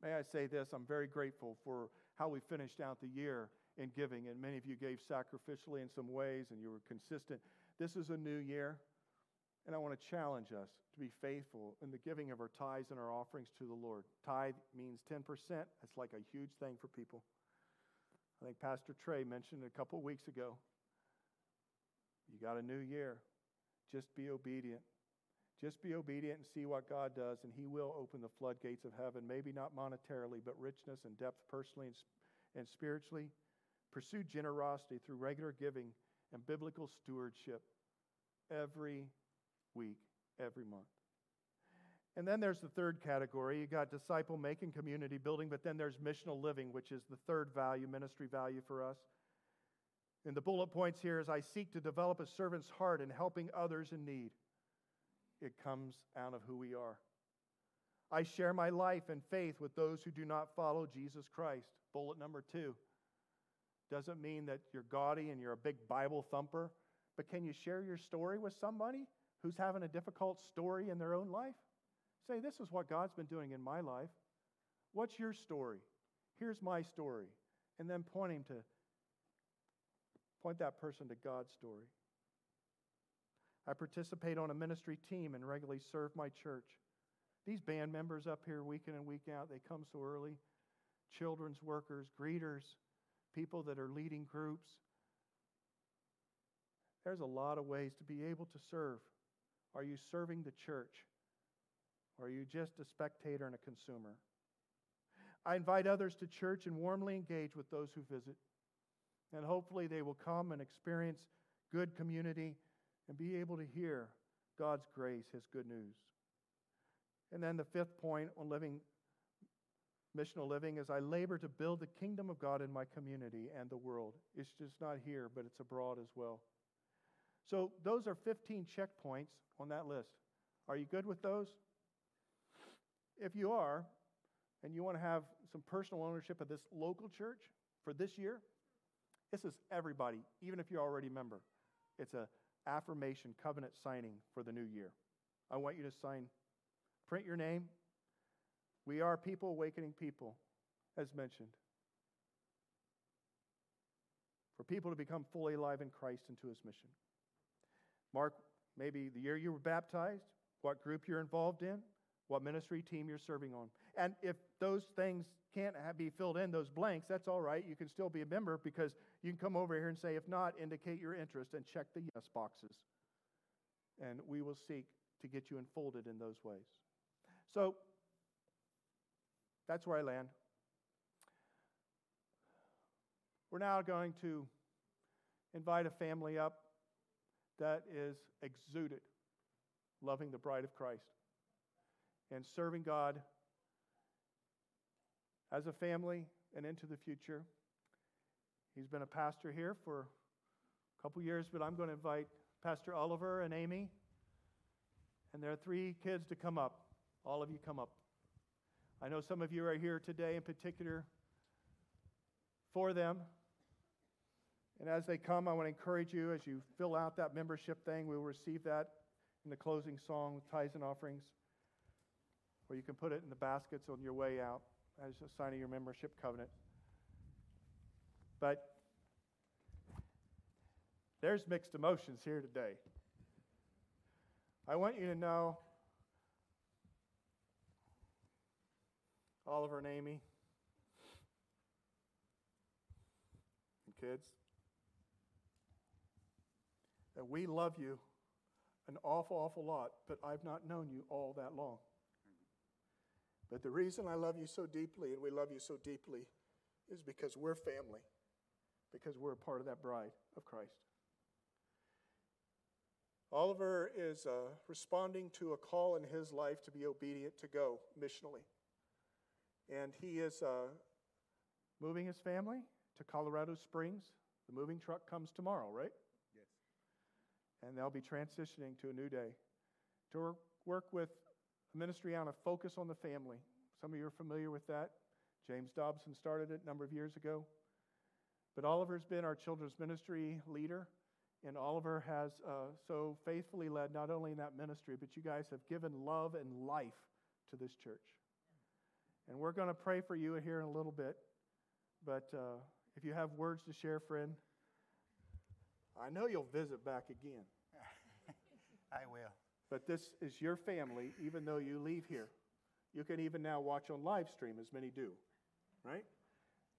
May I say this? I'm very grateful for how we finished out the year in giving, and many of you gave sacrificially in some ways, and you were consistent. This is a new year, and I want to challenge us to be faithful in the giving of our tithes and our offerings to the Lord. Tithe means 10%. That's like a huge thing for people. I think Pastor Trey mentioned a couple of weeks ago. You got a new year. Just be obedient. Just be obedient and see what God does, and He will open the floodgates of heaven, maybe not monetarily, but richness and depth personally and, and spiritually. Pursue generosity through regular giving and biblical stewardship every week, every month. And then there's the third category. You got disciple making, community building, but then there's missional living, which is the third value, ministry value for us. And the bullet points here is I seek to develop a servant's heart in helping others in need. It comes out of who we are. I share my life and faith with those who do not follow Jesus Christ. Bullet number two. Doesn't mean that you're gaudy and you're a big Bible thumper, but can you share your story with somebody who's having a difficult story in their own life? Say, This is what God's been doing in my life. What's your story? Here's my story. And then pointing to point that person to God's story. I participate on a ministry team and regularly serve my church. These band members up here week in and week out, they come so early. Children's workers, greeters, people that are leading groups. There's a lot of ways to be able to serve. Are you serving the church? Or are you just a spectator and a consumer? I invite others to church and warmly engage with those who visit. And hopefully they will come and experience good community and be able to hear God's grace, His good news. And then the fifth point on living missional living is I labor to build the kingdom of God in my community and the world. It's just not here, but it's abroad as well. So, those are 15 checkpoints on that list. Are you good with those? If you are, and you want to have some personal ownership of this local church for this year, this is everybody, even if you're already a member. It's a affirmation covenant signing for the new year. I want you to sign, print your name. We are people awakening people, as mentioned. For people to become fully alive in Christ and to his mission. Mark maybe the year you were baptized, what group you're involved in, what ministry team you're serving on. And if those things can't be filled in, those blanks, that's all right. You can still be a member because you can come over here and say, if not, indicate your interest and check the yes boxes. And we will seek to get you enfolded in those ways. So that's where I land. We're now going to invite a family up that is exuded loving the bride of Christ and serving God as a family and into the future. He's been a pastor here for a couple years, but I'm going to invite Pastor Oliver and Amy and their three kids to come up. All of you come up. I know some of you are here today in particular for them. And as they come, I want to encourage you as you fill out that membership thing, we will receive that in the closing song with tithes and offerings, or you can put it in the baskets on your way out as a sign of your membership covenant. But there's mixed emotions here today. I want you to know, Oliver and Amy, and kids, that we love you an awful, awful lot, but I've not known you all that long. But the reason I love you so deeply and we love you so deeply is because we're family, because we're a part of that bride of Christ. Oliver is uh, responding to a call in his life to be obedient to go missionally. And he is uh, moving his family to Colorado Springs. The moving truck comes tomorrow, right? Yes. And they'll be transitioning to a new day to work with a ministry on a focus on the family. Some of you are familiar with that. James Dobson started it a number of years ago. But Oliver's been our children's ministry leader, and Oliver has uh, so faithfully led not only in that ministry, but you guys have given love and life to this church. And we're going to pray for you here in a little bit. But uh, if you have words to share, friend, I know you'll visit back again. I will. But this is your family, even though you leave here. You can even now watch on live stream, as many do, right?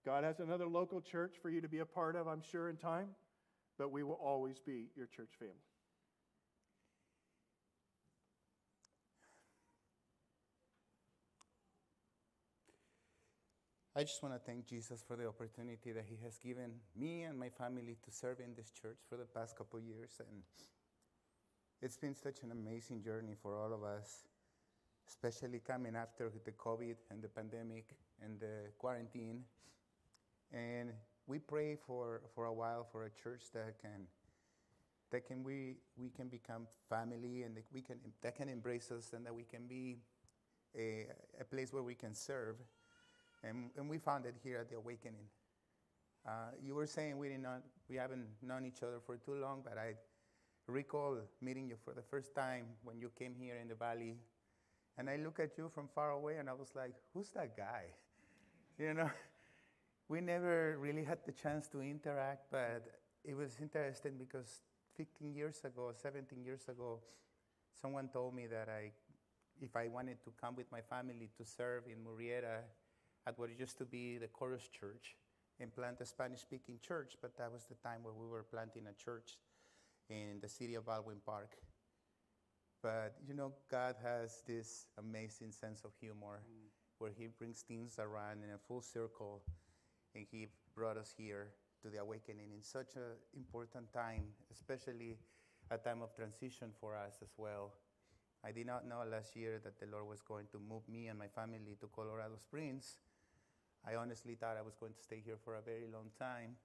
God has another local church for you to be a part of, I'm sure, in time, but we will always be your church family. I just want to thank Jesus for the opportunity that He has given me and my family to serve in this church for the past couple years. And it's been such an amazing journey for all of us, especially coming after the COVID and the pandemic and the quarantine. And we pray for, for a while for a church that can that can we we can become family and that we can that can embrace us and that we can be a, a place where we can serve. And, and we found it here at the Awakening. Uh, you were saying we did not we haven't known each other for too long, but I recall meeting you for the first time when you came here in the valley. And I look at you from far away and I was like, who's that guy? You know, we never really had the chance to interact, but it was interesting because 15 years ago, 17 years ago, someone told me that I, if I wanted to come with my family to serve in Murrieta at what used to be the Chorus Church and plant a Spanish speaking church, but that was the time where we were planting a church in the city of Baldwin Park. But you know, God has this amazing sense of humor mm. where He brings things around in a full circle, and He brought us here to the awakening in such an important time, especially a time of transition for us as well. I did not know last year that the Lord was going to move me and my family to Colorado Springs. I honestly thought I was going to stay here for a very long time,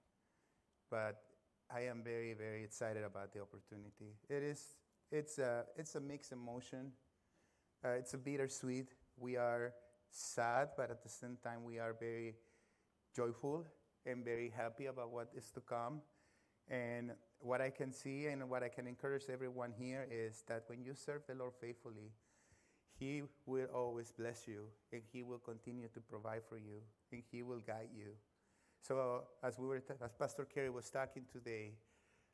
but I am very, very excited about the opportunity. It is, it's a, it's a mixed emotion. Uh, it's a bittersweet. We are sad, but at the same time, we are very joyful and very happy about what is to come. And what I can see and what I can encourage everyone here is that when you serve the Lord faithfully, He will always bless you and He will continue to provide for you and He will guide you. So, as, we were as Pastor Kerry was talking today,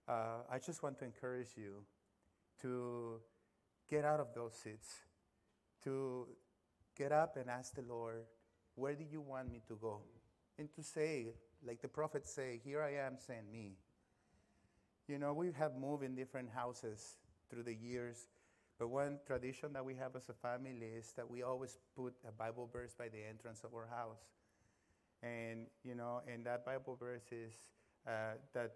uh, I just want to encourage you to get out of those seats, to get up and ask the Lord, Where do you want me to go? And to say, like the prophets say, Here I am, send me. You know, we have moved in different houses through the years, but one tradition that we have as a family is that we always put a Bible verse by the entrance of our house. And, you know, and that Bible verse is uh, that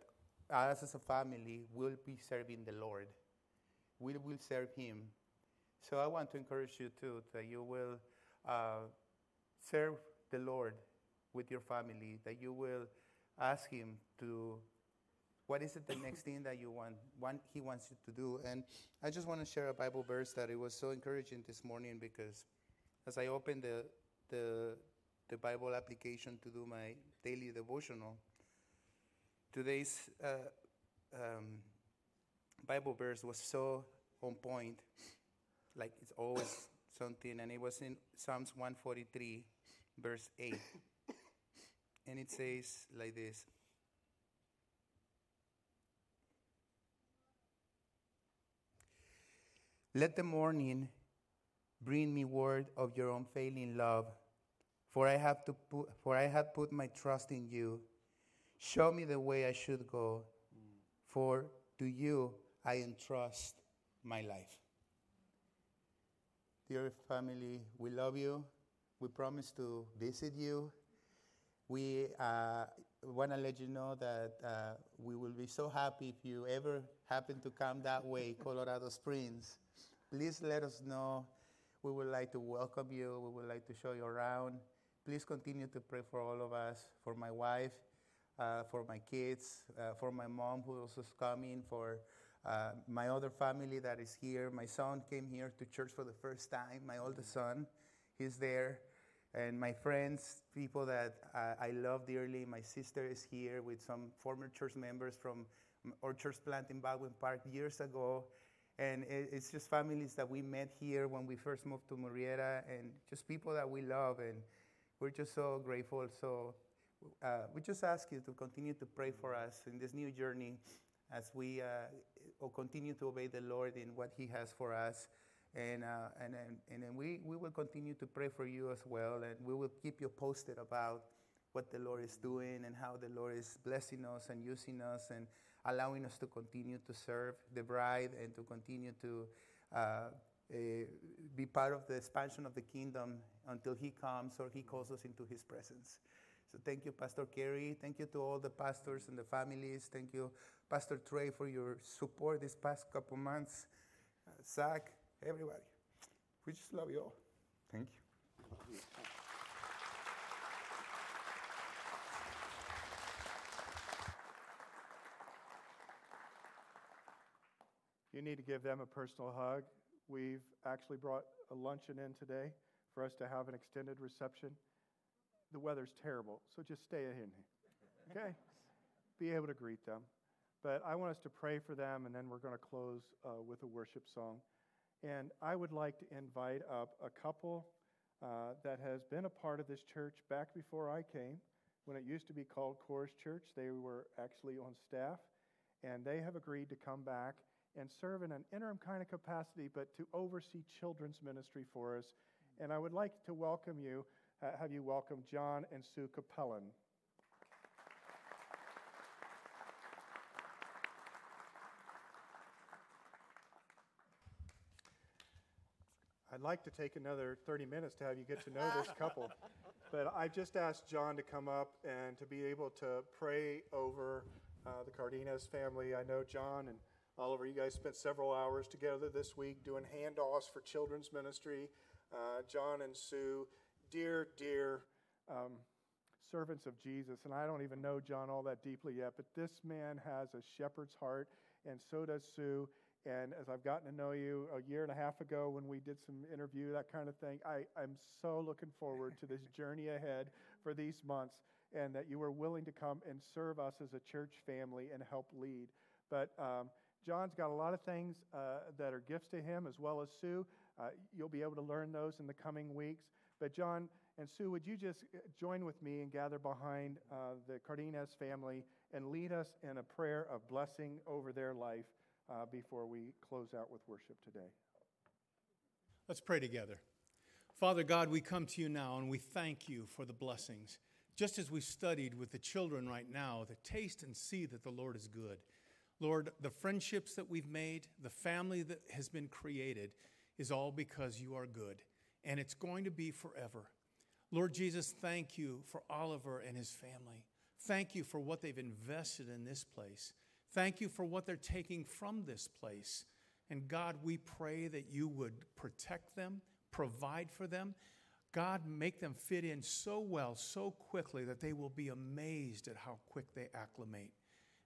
us as a family will be serving the Lord. We will serve Him. So I want to encourage you too that you will uh, serve the Lord with your family, that you will ask Him to what is it the next thing that you want, want he wants you to do and i just want to share a bible verse that it was so encouraging this morning because as i opened the, the, the bible application to do my daily devotional. Today's uh, um, bible verse was so on point like it's always something and it was in psalms 143 verse 8 and it says like this. Let the morning bring me word of your unfailing love, for I have to put, for I have put my trust in you. Show me the way I should go, for to you I entrust my life. Dear family, we love you. We promise to visit you. We uh, want to let you know that uh, we will be so happy if you ever happen to come that way, Colorado Springs please let us know. We would like to welcome you. We would like to show you around. Please continue to pray for all of us, for my wife, uh, for my kids, uh, for my mom who also is coming, for uh, my other family that is here. My son came here to church for the first time, my oldest son. He's there. And my friends, people that I love dearly. My sister is here with some former church members from our church plant in Baldwin Park years ago. And it's just families that we met here when we first moved to Murrieta and just people that we love. And we're just so grateful. So uh, we just ask you to continue to pray for us in this new journey as we uh, continue to obey the Lord in what He has for us. And, uh, and, and, and we, we will continue to pray for you as well. And we will keep you posted about what the Lord is doing and how the Lord is blessing us and using us. And allowing us to continue to serve the bride and to continue to uh, be part of the expansion of the kingdom until he comes or he calls us into his presence. So thank you, Pastor Kerry. Thank you to all the pastors and the families. Thank you, Pastor Trey, for your support this past couple months. Uh, Zach, everybody. We just love you all. Thank you. You need to give them a personal hug. We've actually brought a luncheon in today for us to have an extended reception. The weather's terrible, so just stay in here. Okay? Be able to greet them. But I want us to pray for them, and then we're going to close uh, with a worship song. And I would like to invite up a couple uh, that has been a part of this church back before I came, when it used to be called Forge Church. They were actually on staff, and they have agreed to come back and serve in an interim kind of capacity, but to oversee children's ministry for us. And I would like to welcome you, uh, have you welcome John and Sue Capellan. I'd like to take another 30 minutes to have you get to know this couple. but I've just asked John to come up and to be able to pray over uh, the Cardenas family. I know John and Oliver, you guys spent several hours together this week doing handoffs for children's ministry. Uh, John and Sue, dear, dear um, servants of Jesus. And I don't even know John all that deeply yet, but this man has a shepherd's heart, and so does Sue. And as I've gotten to know you a year and a half ago when we did some interview, that kind of thing, I, I'm so looking forward to this journey ahead for these months. and that you were willing to come and serve us as a church family and help lead. But um, John's got a lot of things uh, that are gifts to him, as well as Sue. Uh, you'll be able to learn those in the coming weeks. But, John and Sue, would you just uh, join with me and gather behind uh, the Cardenas family and lead us in a prayer of blessing over their life uh, before we close out with worship today? Let's pray together. Father God, we come to you now and we thank you for the blessings. Just as we studied with the children right now, the taste and see that the Lord is good. Lord, the friendships that we've made, the family that has been created, is all because you are good, and it's going to be forever. Lord Jesus, thank you for Oliver and his family. Thank you for what they've invested in this place. Thank you for what they're taking from this place. And God, we pray that you would protect them, provide for them. God, make them fit in so well, so quickly that they will be amazed at how quick they acclimate.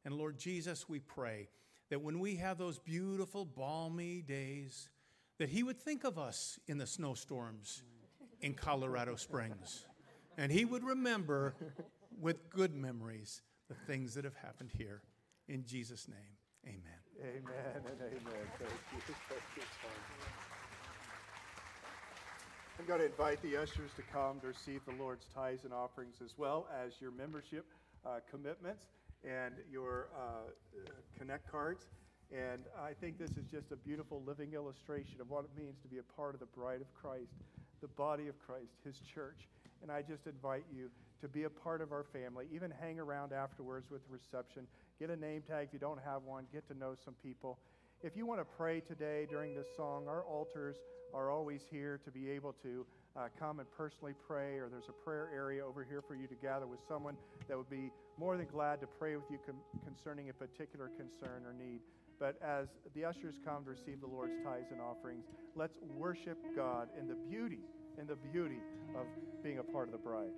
And Lord Jesus, we pray that when we have those beautiful, balmy days, that He would think of us in the snowstorms in Colorado Springs. And He would remember with good memories the things that have happened here. In Jesus' name, amen. Amen and amen. Thank you. Thank you, I'm going to invite the ushers to come to receive the Lord's tithes and offerings as well as your membership uh, commitments and your uh, connect cards. And I think this is just a beautiful living illustration of what it means to be a part of the bride of Christ, the body of Christ, his church. And I just invite you to be a part of our family, even hang around afterwards with the reception. Get a name tag if you don't have one, get to know some people. If you want to pray today during this song, our altars are always here to be able to uh, come and personally pray, or there's a prayer area over here for you to gather with someone that would be more than glad to pray with you com- concerning a particular concern or need. But as the ushers come to receive the Lord's tithes and offerings, let's worship God in the beauty, in the beauty of being a part of the bride.